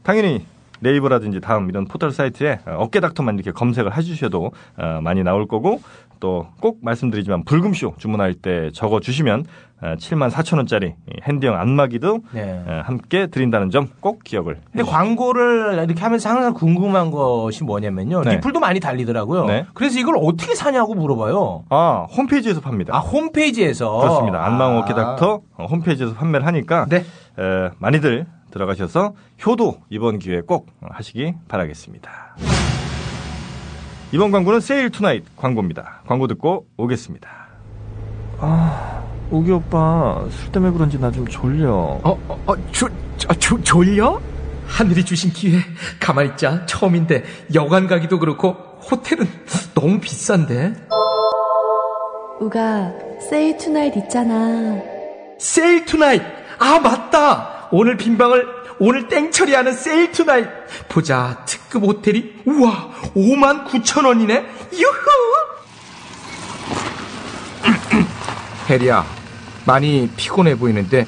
S3: 당연히 네이버라든지 다음 이런 포털 사이트에 어, 어깨닥터만 이렇게 검색을 해주셔도 어, 많이 나올 거고 또 꼭 말씀드리지만 불금쇼 주문할 때 적어 주시면 7만 4천 원짜리 핸디형 안마기도
S5: 네.
S3: 어, 함께 드린다는 점 꼭 기억을.
S5: 근데 광고를 이렇게 하면서 항상 궁금한 것이 뭐냐면요.
S3: 네.
S5: 리플도 많이 달리더라고요.
S3: 네.
S5: 그래서 이걸 어떻게 사냐고 물어봐요.
S3: 아 홈페이지에서 팝니다.
S5: 아 홈페이지에서
S3: 그렇습니다. 안마용
S5: 아.
S3: 어깨닥터 어, 홈페이지에서 판매를 하니까
S5: 네.
S3: 에, 많이들 들어가셔서 효도 이번 기회에 꼭 하시기 바라겠습니다. 이번 광고는 세일 투나잇 광고입니다. 광고 듣고 오겠습니다. 아, 우기 오빠 술 때문에 그런지 나 좀 졸려.
S11: 어, 어, 어, 조, 조, 조, 졸려? 하늘이 주신 기회 가만히 있자 처음인데 여관 가기도 그렇고 호텔은 너무 비싼데
S6: 우가 세일 투나잇 있잖아.
S11: 세일 투나잇 아 맞다 오늘 빈방을 오늘 땡처리하는 세일 투나잇 보자 특급 호텔이 우와 5만 9천 원이네 유후 혜리야 많이 피곤해 보이는데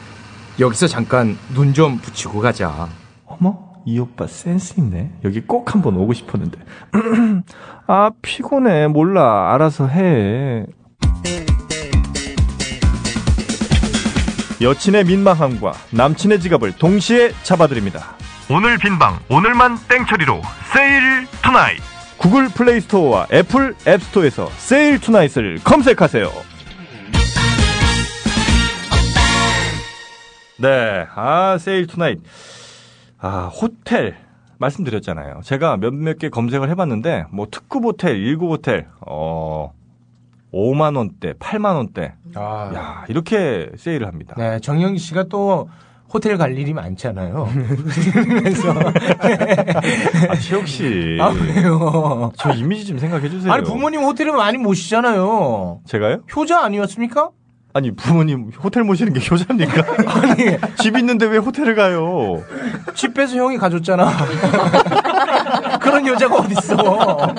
S11: 여기서 잠깐 눈 좀 붙이고 가자
S3: 어머, 이 오빠 센스 있네. 여기 꼭 한번 오고 싶었는데. 아, 피곤해. 몰라. 알아서 해. 여친의 민망함과 남친의 지갑을 동시에 잡아드립니다.
S12: 오늘 빈방 오늘만 땡처리로 세일 투나잇
S3: 구글 플레이 스토어와 애플 앱 스토어에서 세일 투나잇을 검색하세요. 네, 아 세일 투나잇. 아 호텔 말씀드렸잖아요. 제가 몇몇 개 검색을 해봤는데 뭐 특급 호텔, 1급 호텔, 어 5만 원대, 8만 원대,
S5: 아.
S3: 야 이렇게 세일을 합니다.
S5: 네, 정영기 씨가 또 호텔 갈 일이 많잖아요. 그래서
S3: 아, 최욱 씨.
S5: 아, 왜요?
S3: 저 이미지 좀 생각해 주세요.
S5: 아니 부모님 호텔에 많이 모시잖아요.
S3: 제가요?
S5: 효자 아니었습니까?
S3: 아니 부모님 호텔 모시는 게 효자입니까?
S5: 아니
S3: 집 있는데 왜 호텔을 가요?
S5: 집 빼서 형이 가졌잖아. 그런 여자가 어딨어.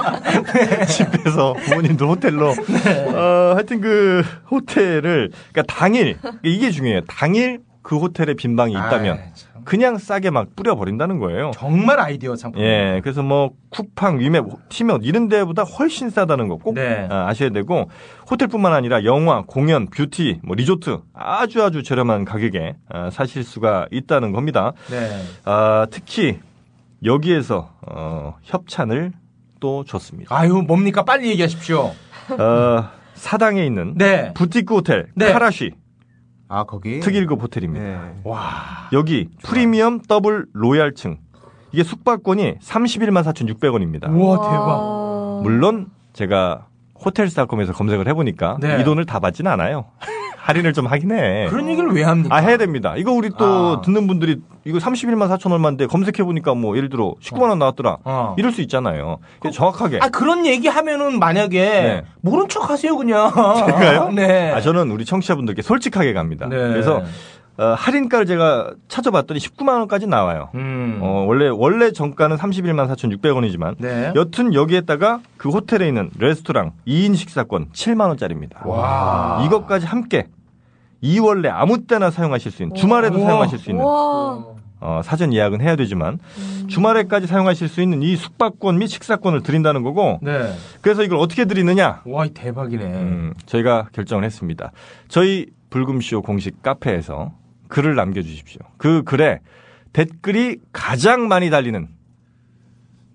S3: 집에서 부모님들 호텔로. 어, 하여튼 그 호텔을 그러니까 당일 이게 중요해요. 당일 그 호텔에 빈 방이 있다면
S5: 아이,
S3: 그냥 싸게 막 뿌려 버린다는 거예요.
S5: 정말 아이디어 상품.
S3: 예, 그래서 뭐 쿠팡, 위메프, 티몬 이런 데보다 훨씬 싸다는 거 꼭
S5: 네.
S3: 아셔야 되고 호텔뿐만 아니라 영화, 공연, 뷰티, 뭐 리조트 아주 아주 저렴한 가격에 아, 사실 수가 있다는 겁니다.
S5: 네.
S3: 아, 특히 여기에서 어, 협찬을 또 줬습니다.
S5: 아유 뭡니까 빨리 얘기하십시오.
S3: 어, 사당에 있는
S5: 네.
S3: 부티크 호텔
S5: 네.
S3: 카라쉬
S7: 아 거기
S3: 특일급 호텔입니다.
S7: 네.
S5: 와.
S3: 여기 프리미엄 더블 로얄층 이게 숙박권이 31만 4,600원입니다.
S5: 우와 대박.
S3: 물론 제가 호텔스닷컴에서 검색을 해보니까
S5: 네.
S3: 이 돈을 다 받지는 않아요. 할인을 좀 하긴 해.
S5: 그런 얘기를 왜 합니까?
S3: 아 해야 됩니다. 이거 우리 또
S5: 아.
S3: 듣는 분들이 이거 31만 4천 얼마인데 검색해 보니까 뭐 예를 들어 19만 원 나왔더라.
S5: 어.
S3: 이럴 수 있잖아요. 그래서 정확하게.
S5: 아 그런 얘기 하면은 만약에
S3: 네.
S5: 모른 척 하세요 그냥.
S3: 제가요?
S5: 네.
S3: 아 저는 우리 청취자분들께 솔직하게 갑니다.
S5: 네.
S3: 그래서 어, 할인가를 제가 찾아봤더니 19만 원까지 나와요.
S5: 음.
S3: 어, 원래 원래 정가는 31만 4,600원이지만
S5: 네.
S3: 여튼 여기에다가 그 호텔에 있는 레스토랑 2인 식사권 7만 원짜리입니다.
S5: 와.
S3: 이것까지 함께 2월 내 아무 때나 사용하실 수 있는 주말에도
S5: 우와.
S3: 사용하실 수 있는
S6: 와.
S3: 어, 사전 예약은 해야 되지만 주말에까지 사용하실 수 있는 이 숙박권 및 식사권을 드린다는 거고
S5: 네.
S3: 그래서 이걸 어떻게 드리느냐
S5: 와 대박이네.
S3: 음, 저희가 결정을 했습니다. 저희 불금쇼 공식 카페에서 글을 남겨주십시오. 그 글에 댓글이 가장 많이 달리는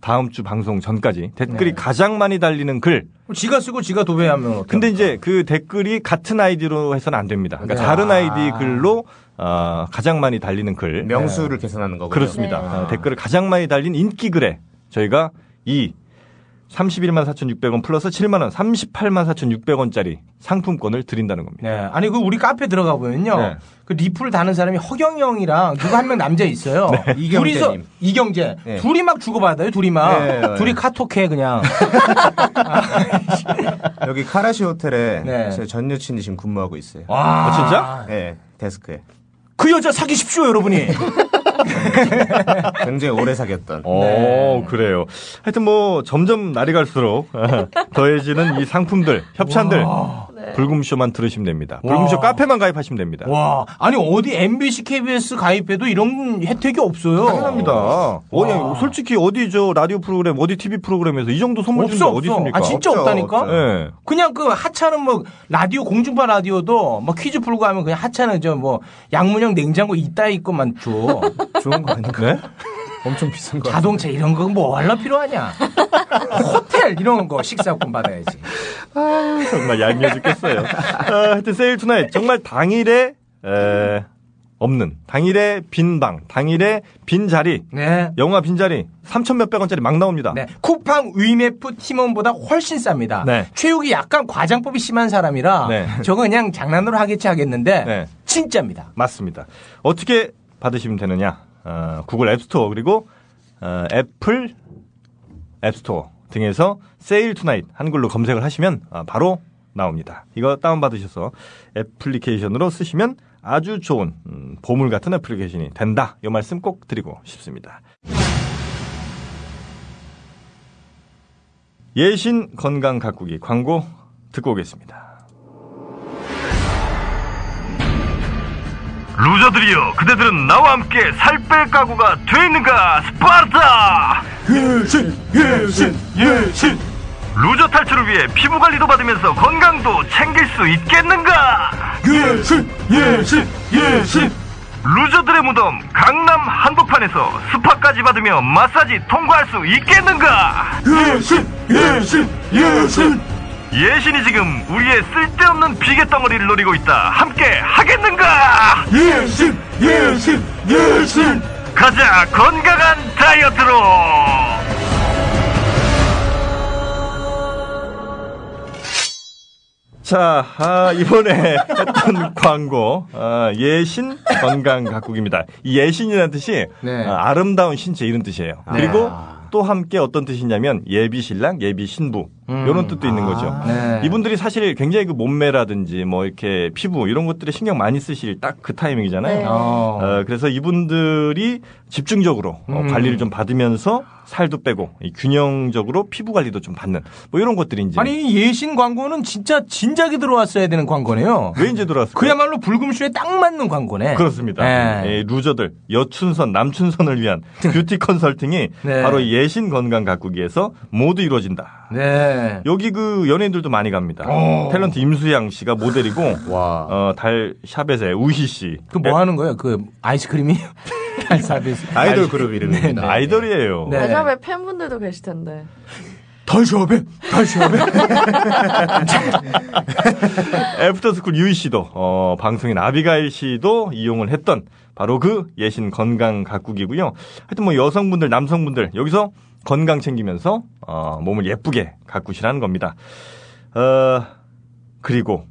S3: 다음 주 방송 전까지 댓글이
S5: 네.
S3: 가장 많이 달리는 글.
S5: 지가 쓰고 지가 도배하면
S3: 근데 이제 그 댓글이 같은 아이디로 해서는 안 됩니다. 그러니까
S5: 네.
S3: 다른
S5: 아.
S3: 아이디 글로 어, 가장 많이 달리는 글.
S7: 명수를 계산하는 거군요.
S3: 그렇습니다.
S7: 네.
S3: 어, 댓글을 가장 많이 달린 인기 글에 저희가 이 31만 4,600원 플러스 7만 원, 38만 4,600원짜리 상품권을 드린다는 겁니다.
S5: 네. 아니 그 우리 카페 들어가 보면요.
S3: 네.
S5: 그 리플 다는 사람이 허경이 형이랑 누가 한 명 남자 있어요.
S3: 네.
S5: 둘이서
S7: 이경재님.
S5: 이경재.
S7: 네.
S5: 둘이 막 주고받아요. 둘이 막.
S7: 네, 네.
S5: 둘이 카톡해 그냥.
S7: 여기 카라시 호텔에
S5: 네.
S7: 제전 여친이 지금 근무하고 있어요.
S5: 와.
S3: 아, 진짜?
S7: 네, 데스크에.
S5: 그 여자 사귀십시오 여러분이.
S7: 굉장히 오래 사귀었던.
S3: 어, 그래요. 하여튼 뭐 점점 날이 갈수록 더해지는 이 상품들, 협찬들
S6: 네.
S3: 불금쇼만 들으시면 됩니다. 불금쇼
S5: 와.
S3: 카페만 가입하시면 됩니다.
S5: 와, 아니 어디 MBC, KBS 가입해도 이런 혜택이 없어요.
S3: 당연합니다. 어디, 솔직히 어디 저 라디오 프로그램, 어디 TV 프로그램에서 이 정도 선물 주는 어디. 있습니까?
S5: 아 진짜
S3: 없죠,
S5: 없다니까.
S3: 예.
S5: 그냥 그 하찮은 뭐 라디오 공중파 라디오도 뭐 퀴즈 풀고 하면 그냥 하찮은 저 뭐 양문형 냉장고 이딴 거만 줘.
S7: 좋은 거 아닌가?
S3: 네?
S7: 엄청 비싼 거.
S5: 자동차 이런 거 뭐 얼마 필요하냐? 호텔 이런 거 식사권 받아야지.
S3: 정말 얄미워 죽겠어요. 아, 하여튼 세일 투나잇 정말 당일에 에, 없는 당일에 빈 방, 당일에 빈 자리,
S5: 네.
S3: 영화 빈 자리 3천 몇백 원짜리 막 나옵니다.
S5: 네. 쿠팡 위메프 티몬보다 훨씬 쌉니다.
S3: 네.
S5: 최욱이 약간 과장법이 심한 사람이라
S3: 네.
S5: 저거 그냥 장난으로 하겠지 하겠는데
S3: 네.
S5: 진짜입니다.
S3: 맞습니다. 어떻게 받으시면 되느냐? 어, 구글 앱스토어 그리고 어, 애플 앱스토어 등에서 세일 투나잇 한글로 검색을 하시면 아, 바로 나옵니다. 이거 다운받으셔서 애플리케이션으로 쓰시면 아주 좋은 음, 보물 같은 애플리케이션이 된다. 이 말씀 꼭 드리고 싶습니다. 예신 건강 가꾸기 광고 듣고 오겠습니다.
S12: 루저들이여 그대들은 나와 함께 살 뺄 각오가 돼 있는가? 스파르타!
S14: 예신 예신 예신.
S12: 루저 탈출을 위해 피부 관리도 받으면서 건강도 챙길 수 있겠는가?
S14: 예신 예신 예신.
S12: 루저들의 무덤 강남 한복판에서 스파까지 받으며 마사지 통과할 수 있겠는가?
S14: 예신 예신 예신
S12: 예신이 지금 우리의 쓸데없는 비계 덩어리를 노리고 있다 함께 하겠는가
S14: 예신 예신 예신
S12: 가자 건강한 다이어트로
S3: 자, 아, 이번에 했던 광고, 아, 예신 건강 가꾸기입니다. 이 예신이라는 뜻이
S5: 네.
S3: 아, 름다운 신체 이런 뜻이에요.
S5: 네.
S3: 그리고 또 함께 어떤 뜻이냐면 예비 신랑, 예비 신부
S5: 음.
S3: 이런 뜻도 있는 거죠.
S5: 네.
S3: 이분들이 사실 굉장히 그 몸매라든지 뭐 이렇게 피부 이런 것들에 신경 많이 쓰실 딱 그 타이밍이잖아요.
S5: 네.
S3: 어, 그래서 이분들이 집중적으로 어,
S5: 음.
S3: 관리를 좀 받으면서 살도 빼고 이 균형적으로 피부 관리도 좀 받는 뭐 이런 것들이 이제
S5: 아니 예신 광고는 진짜 진작에 들어왔어야 되는 광고네요.
S3: 왜 이제 들어왔을까요?
S5: 그야말로 불금쇼에 딱 맞는 광고네.
S3: 그렇습니다.
S5: 네.
S3: 예, 루저들, 여춘선, 남춘선을 위한 뷰티 컨설팅이
S5: 네.
S3: 바로 이 예신 건강 가꾸기에서 모두 이루어진다.
S5: 네.
S3: 여기 그 연예인들도 많이 갑니다.
S5: 어.
S3: 탤런트 임수향 씨가 모델이고, 어, 달 샤벳의 우희 씨.
S5: 그 뭐 하는 거예요? 그 아이스크림이 달샤벳이
S7: 아이돌 그룹 이름입니다.
S3: 네, 아이돌이에요.
S5: 네.
S6: 달샤벳 팬분들도 계실 텐데.
S5: 달샤벳.
S3: 애프터스쿨 유이 씨도, 어, 방송인 아비가일 씨도 이용을 했던 바로 그 예신 건강 가꾸기고요. 하여튼 뭐 여성분들, 남성분들 여기서 건강 챙기면서 어, 몸을 예쁘게 가꾸시라는 겁니다. 어, 그리고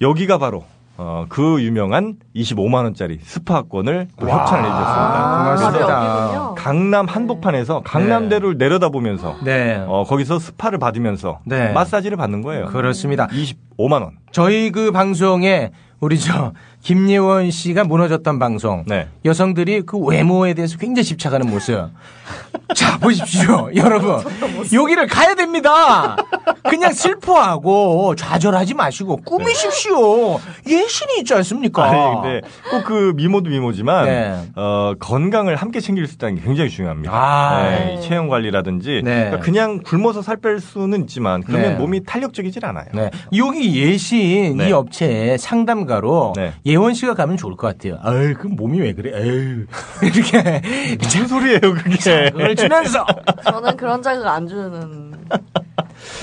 S3: 여기가 바로 어, 그 유명한 25만 원짜리 스파권을 또 협찬을 해주셨습니다.
S5: 고맙습니다.
S3: 강남 한복판에서 강남대를 내려다보면서
S5: 네.
S3: 어, 거기서 스파를 받으면서
S5: 네.
S3: 마사지를 받는 거예요.
S5: 그렇습니다.
S3: 25만 원.
S5: 저희 그 방송에 우리 저 김예원 씨가 무너졌던 방송
S3: 네.
S5: 여성들이 그 외모에 대해서 굉장히 집착하는 모습. 자 보십시오, 여러분 여기를 가야 됩니다. 그냥 슬퍼하고 좌절하지 마시고 꾸미십시오. 예신이 있지 않습니까?
S3: 아니, 근데 꼭 그 미모도 미모지만
S5: 네.
S3: 어, 건강을 함께 챙길 수 있다는 게 굉장히 중요합니다.
S5: 아.
S3: 네, 이 체형 관리라든지
S5: 네.
S3: 그냥 굶어서 살 뺄 수는 있지만 그러면
S5: 네.
S3: 몸이 탄력적이질 않아요.
S5: 네. 여기 예신
S3: 네.
S5: 이 업체에 상담가로
S3: 네.
S5: 예원 씨가 가면 좋을 것 같아요. 아유, 그 몸이 왜 그래? 에휴. 이렇게
S3: 무슨 소리예요, 그게?
S5: 그걸 주면서
S6: 저는 그런 자극 안 주는.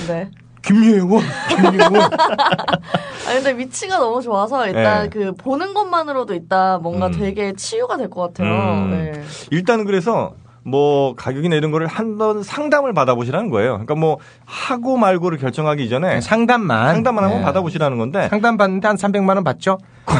S6: 네.
S5: 김예원, 김예원.
S6: 아 근데 위치가 너무 좋아서 일단
S3: 네.
S6: 그 보는 것만으로도 일단 뭔가
S3: 음.
S6: 되게 치유가 될 것 같아요.
S3: 음.
S6: 네.
S3: 일단은 그래서 뭐 가격이나 이런 거를 한 번 상담을 받아보시라는 거예요. 그러니까 뭐 하고 말고를 결정하기 전에
S5: 상담만
S3: 상담만 한번
S5: 네.
S3: 받아보시라는 건데
S5: 상담 받는데 한 300만 원 받죠?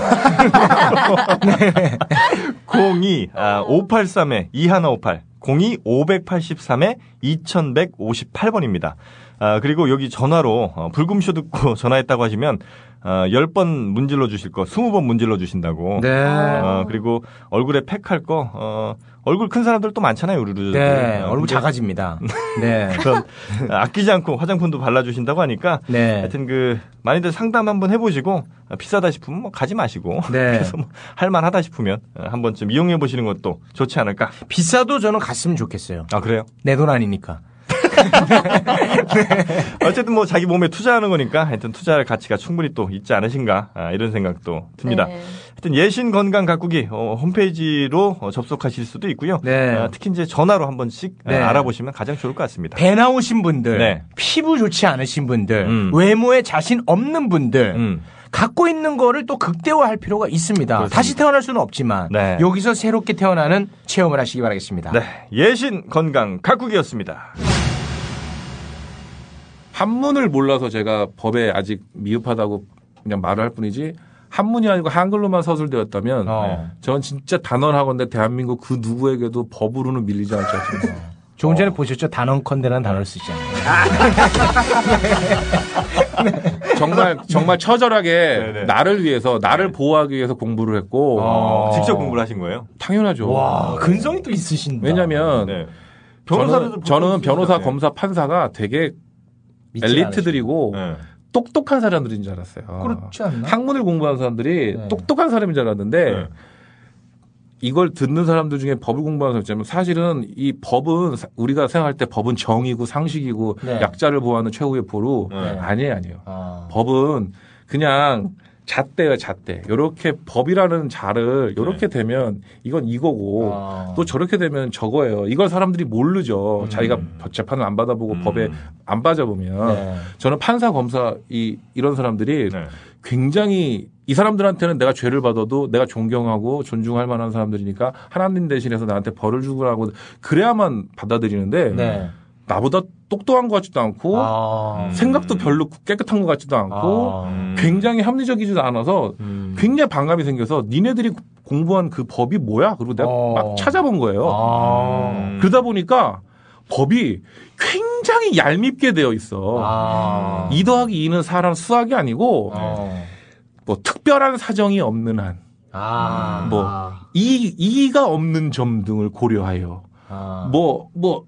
S3: 02 아, 583에 2158 02 583에 2158번입니다. 아, 그리고 여기 전화로 어, 불금쇼 듣고 전화했다고 하시면 어, 10번 문질러 주실 거 20번 문질러 주신다고.
S5: 네.
S3: 어, 그리고 얼굴에 팩 할 거 어, 얼굴 큰 사람들 또 많잖아요, 우리도.
S5: 네,
S3: 어,
S5: 얼굴 작아집니다. 네.
S3: 그럼 아끼지 않고 화장품도 발라주신다고 하니까
S5: 네.
S3: 하여튼 그 많이들 상담 한번 해보시고 어, 비싸다 싶으면 뭐 가지 마시고
S5: 네.
S3: 그래서 뭐 할만하다 싶으면 어, 한 번쯤 이용해 보시는 것도 좋지 않을까.
S5: 비싸도 저는 갔으면 좋겠어요.
S3: 아 그래요?
S5: 내 돈 아니니까.
S3: 어쨌든 뭐 자기 몸에 투자하는 거니까 하여튼 투자할 가치가 충분히 또 있지 않으신가 아, 이런 생각도 듭니다.
S5: 네.
S3: 하여튼 예신 건강 가꾸기 어, 홈페이지로 어, 접속하실 수도 있고요. 어, 특히 이제 전화로 한 번씩 어,
S5: 네.
S3: 알아보시면 가장 좋을 것 같습니다.
S5: 배 나오신 분들,
S3: 네.
S5: 피부 좋지 않으신 분들,
S3: 음.
S5: 외모에 자신 없는 분들, 갖고 있는 거를 또 극대화할 필요가 있습니다.
S3: 그렇습니다.
S5: 다시 태어날 수는 없지만
S3: 네.
S5: 여기서 새롭게 태어나는 체험을 하시기 바라겠습니다.
S3: 네, 예신 건강 가꾸기였습니다.
S4: 한문을 몰라서 제가 법에 아직 미흡하다고 그냥 말을 할 뿐이지 한문이 아니고 한글로만 서술되었다면
S5: 어.
S4: 전 진짜 단언하건대 대한민국 그 누구에게도 법으로는 밀리지 않지 않습니까?
S5: 조금 전에 보셨죠? 단언컨대라는 단어를 쓰잖아요.
S4: 정말 정말 처절하게
S3: 네네.
S4: 나를 위해서 나를 보호하기 위해서 공부를 했고
S3: 어, 직접 공부를 하신 거예요?
S4: 당연하죠.
S5: 와, 근성이 또 있으신다.
S4: 왜냐면
S3: 네.
S4: 저는, 저는 변호사. 검사, 판사가 되게 엘리트들이고
S3: 네.
S4: 똑똑한 사람들인 줄 알았어요.
S5: 그렇지 않나?
S4: 학문을 공부한 사람들이
S5: 네.
S4: 똑똑한 사람인 줄 알았는데
S3: 네.
S4: 이걸 듣는 사람들 중에 법을 공부하는 사람 있자면 사실은 이 법은 사- 우리가 생각할 때 법은 정이고 상식이고
S5: 네.
S4: 약자를 보호하는 최후의 보루
S3: 네.
S4: 아니에요 아니에요.
S5: 아.
S4: 법은 그냥 잣대예요 잣대. 요렇게 법이라는 자를 요렇게
S3: 네.
S4: 되면 이건 이거고
S5: 아.
S4: 또 저렇게 되면 저거예요. 이걸 사람들이 모르죠.
S3: 음.
S4: 자기가 재판을 안 받아보고
S3: 음.
S4: 법에 안 빠져보면
S5: 네.
S4: 저는 판사 검사 이 이런 사람들이
S3: 네.
S4: 굉장히 이 사람들한테는 내가 죄를 받아도 내가 존경하고 존중할 만한 사람들이니까 하나님 대신해서 나한테 벌을 주라고 그래야만 받아들이는데
S5: 네.
S4: 나보다 똑똑한 것 같지도 않고
S5: 아.
S4: 생각도 별로 깨끗한 것 같지도 않고
S5: 아.
S3: 음.
S4: 굉장히 합리적이지도 않아서
S5: 음.
S4: 굉장히 반감이 생겨서 니네들이 공부한 그 법이 뭐야? 그리고 내가
S5: 어.
S4: 막 찾아본 거예요.
S5: 아.
S4: 그러다 보니까 법이 굉장히 얄밉게 되어 있어.
S5: 아.
S4: 2 더하기 2는 사람 수학이 아니고
S5: 어.
S4: 뭐 특별한 사정이 없는 한,
S5: 아.
S4: 뭐 이, 이의가 없는 점 등을 고려하여
S5: 아.
S4: 뭐, 뭐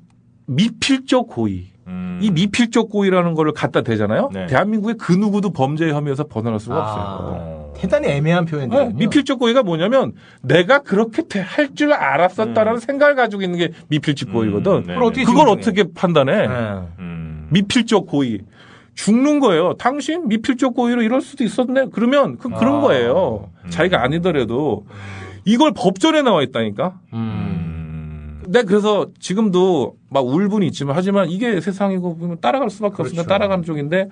S4: 미필적 고의.
S3: 음.
S4: 이 미필적 고의라는 거를 갖다 대잖아요.
S3: 네.
S4: 대한민국의 그 누구도 범죄 혐의에서 벗어날 수가 없어요.
S5: 아. 대단히 애매한 표현들.
S4: 네, 미필적 고의가 뭐냐면 내가 그렇게 할 줄 알았었다라는 생각을 가지고 있는 게 미필적 고의거든.
S3: 음, 네,
S5: 그걸 어떻게
S4: 그걸? 어떻게 판단해?
S5: 네.
S3: 음.
S4: 미필적 고의. 죽는 거예요. 당신 미필적 고의로 이럴 수도 있었네. 그러면 그 그런
S5: 아.
S4: 거예요. 자기가 아니더라도 이걸 법전에 나와 있다니까.
S3: 음.
S4: 네, 그래서 지금도 막 울분이 있지만 하지만 이게 세상이고 보면 따라갈 수밖에 없으니까
S5: 그렇죠.
S4: 따라가는 쪽인데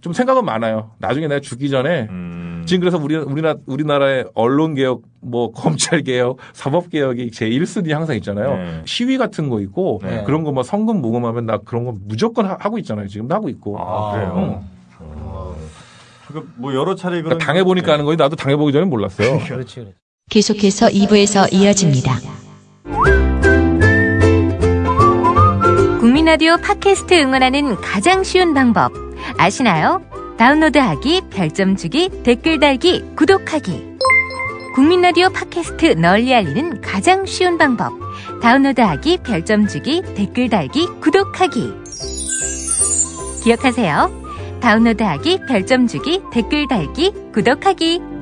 S4: 좀 생각은 많아요. 나중에 내가 죽기 전에
S3: 음.
S4: 지금 그래서 우리 우리나 우리나라의 언론 개혁, 뭐 검찰 개혁, 사법 개혁이 제 1순위 항상 있잖아요.
S3: 네.
S4: 시위 같은 거 있고
S5: 네.
S4: 그런 거뭐 성금 모금하면 나 그런 거 무조건 하- 하고 있잖아요. 지금도 하고 있고.
S3: 아, 그래요? 그, 뭐, 여러 차례 그런.
S4: 그러니까 당해 보니까 하는 거지 나도 당해 보기 전에 몰랐어요.
S5: 그렇지, 그렇지.
S21: 계속해서 2부에서 이어집니다.
S22: 국민 라디오 팟캐스트 응원하는 가장 쉬운 방법 아시나요? 다운로드하기, 별점 주기, 댓글 달기, 구독하기. 국민 라디오 팟캐스트 널리 알리는 가장 쉬운 방법. 다운로드하기, 별점 주기, 댓글 달기, 구독하기. 기억하세요. 다운로드하기, 별점 주기, 댓글 달기, 구독하기.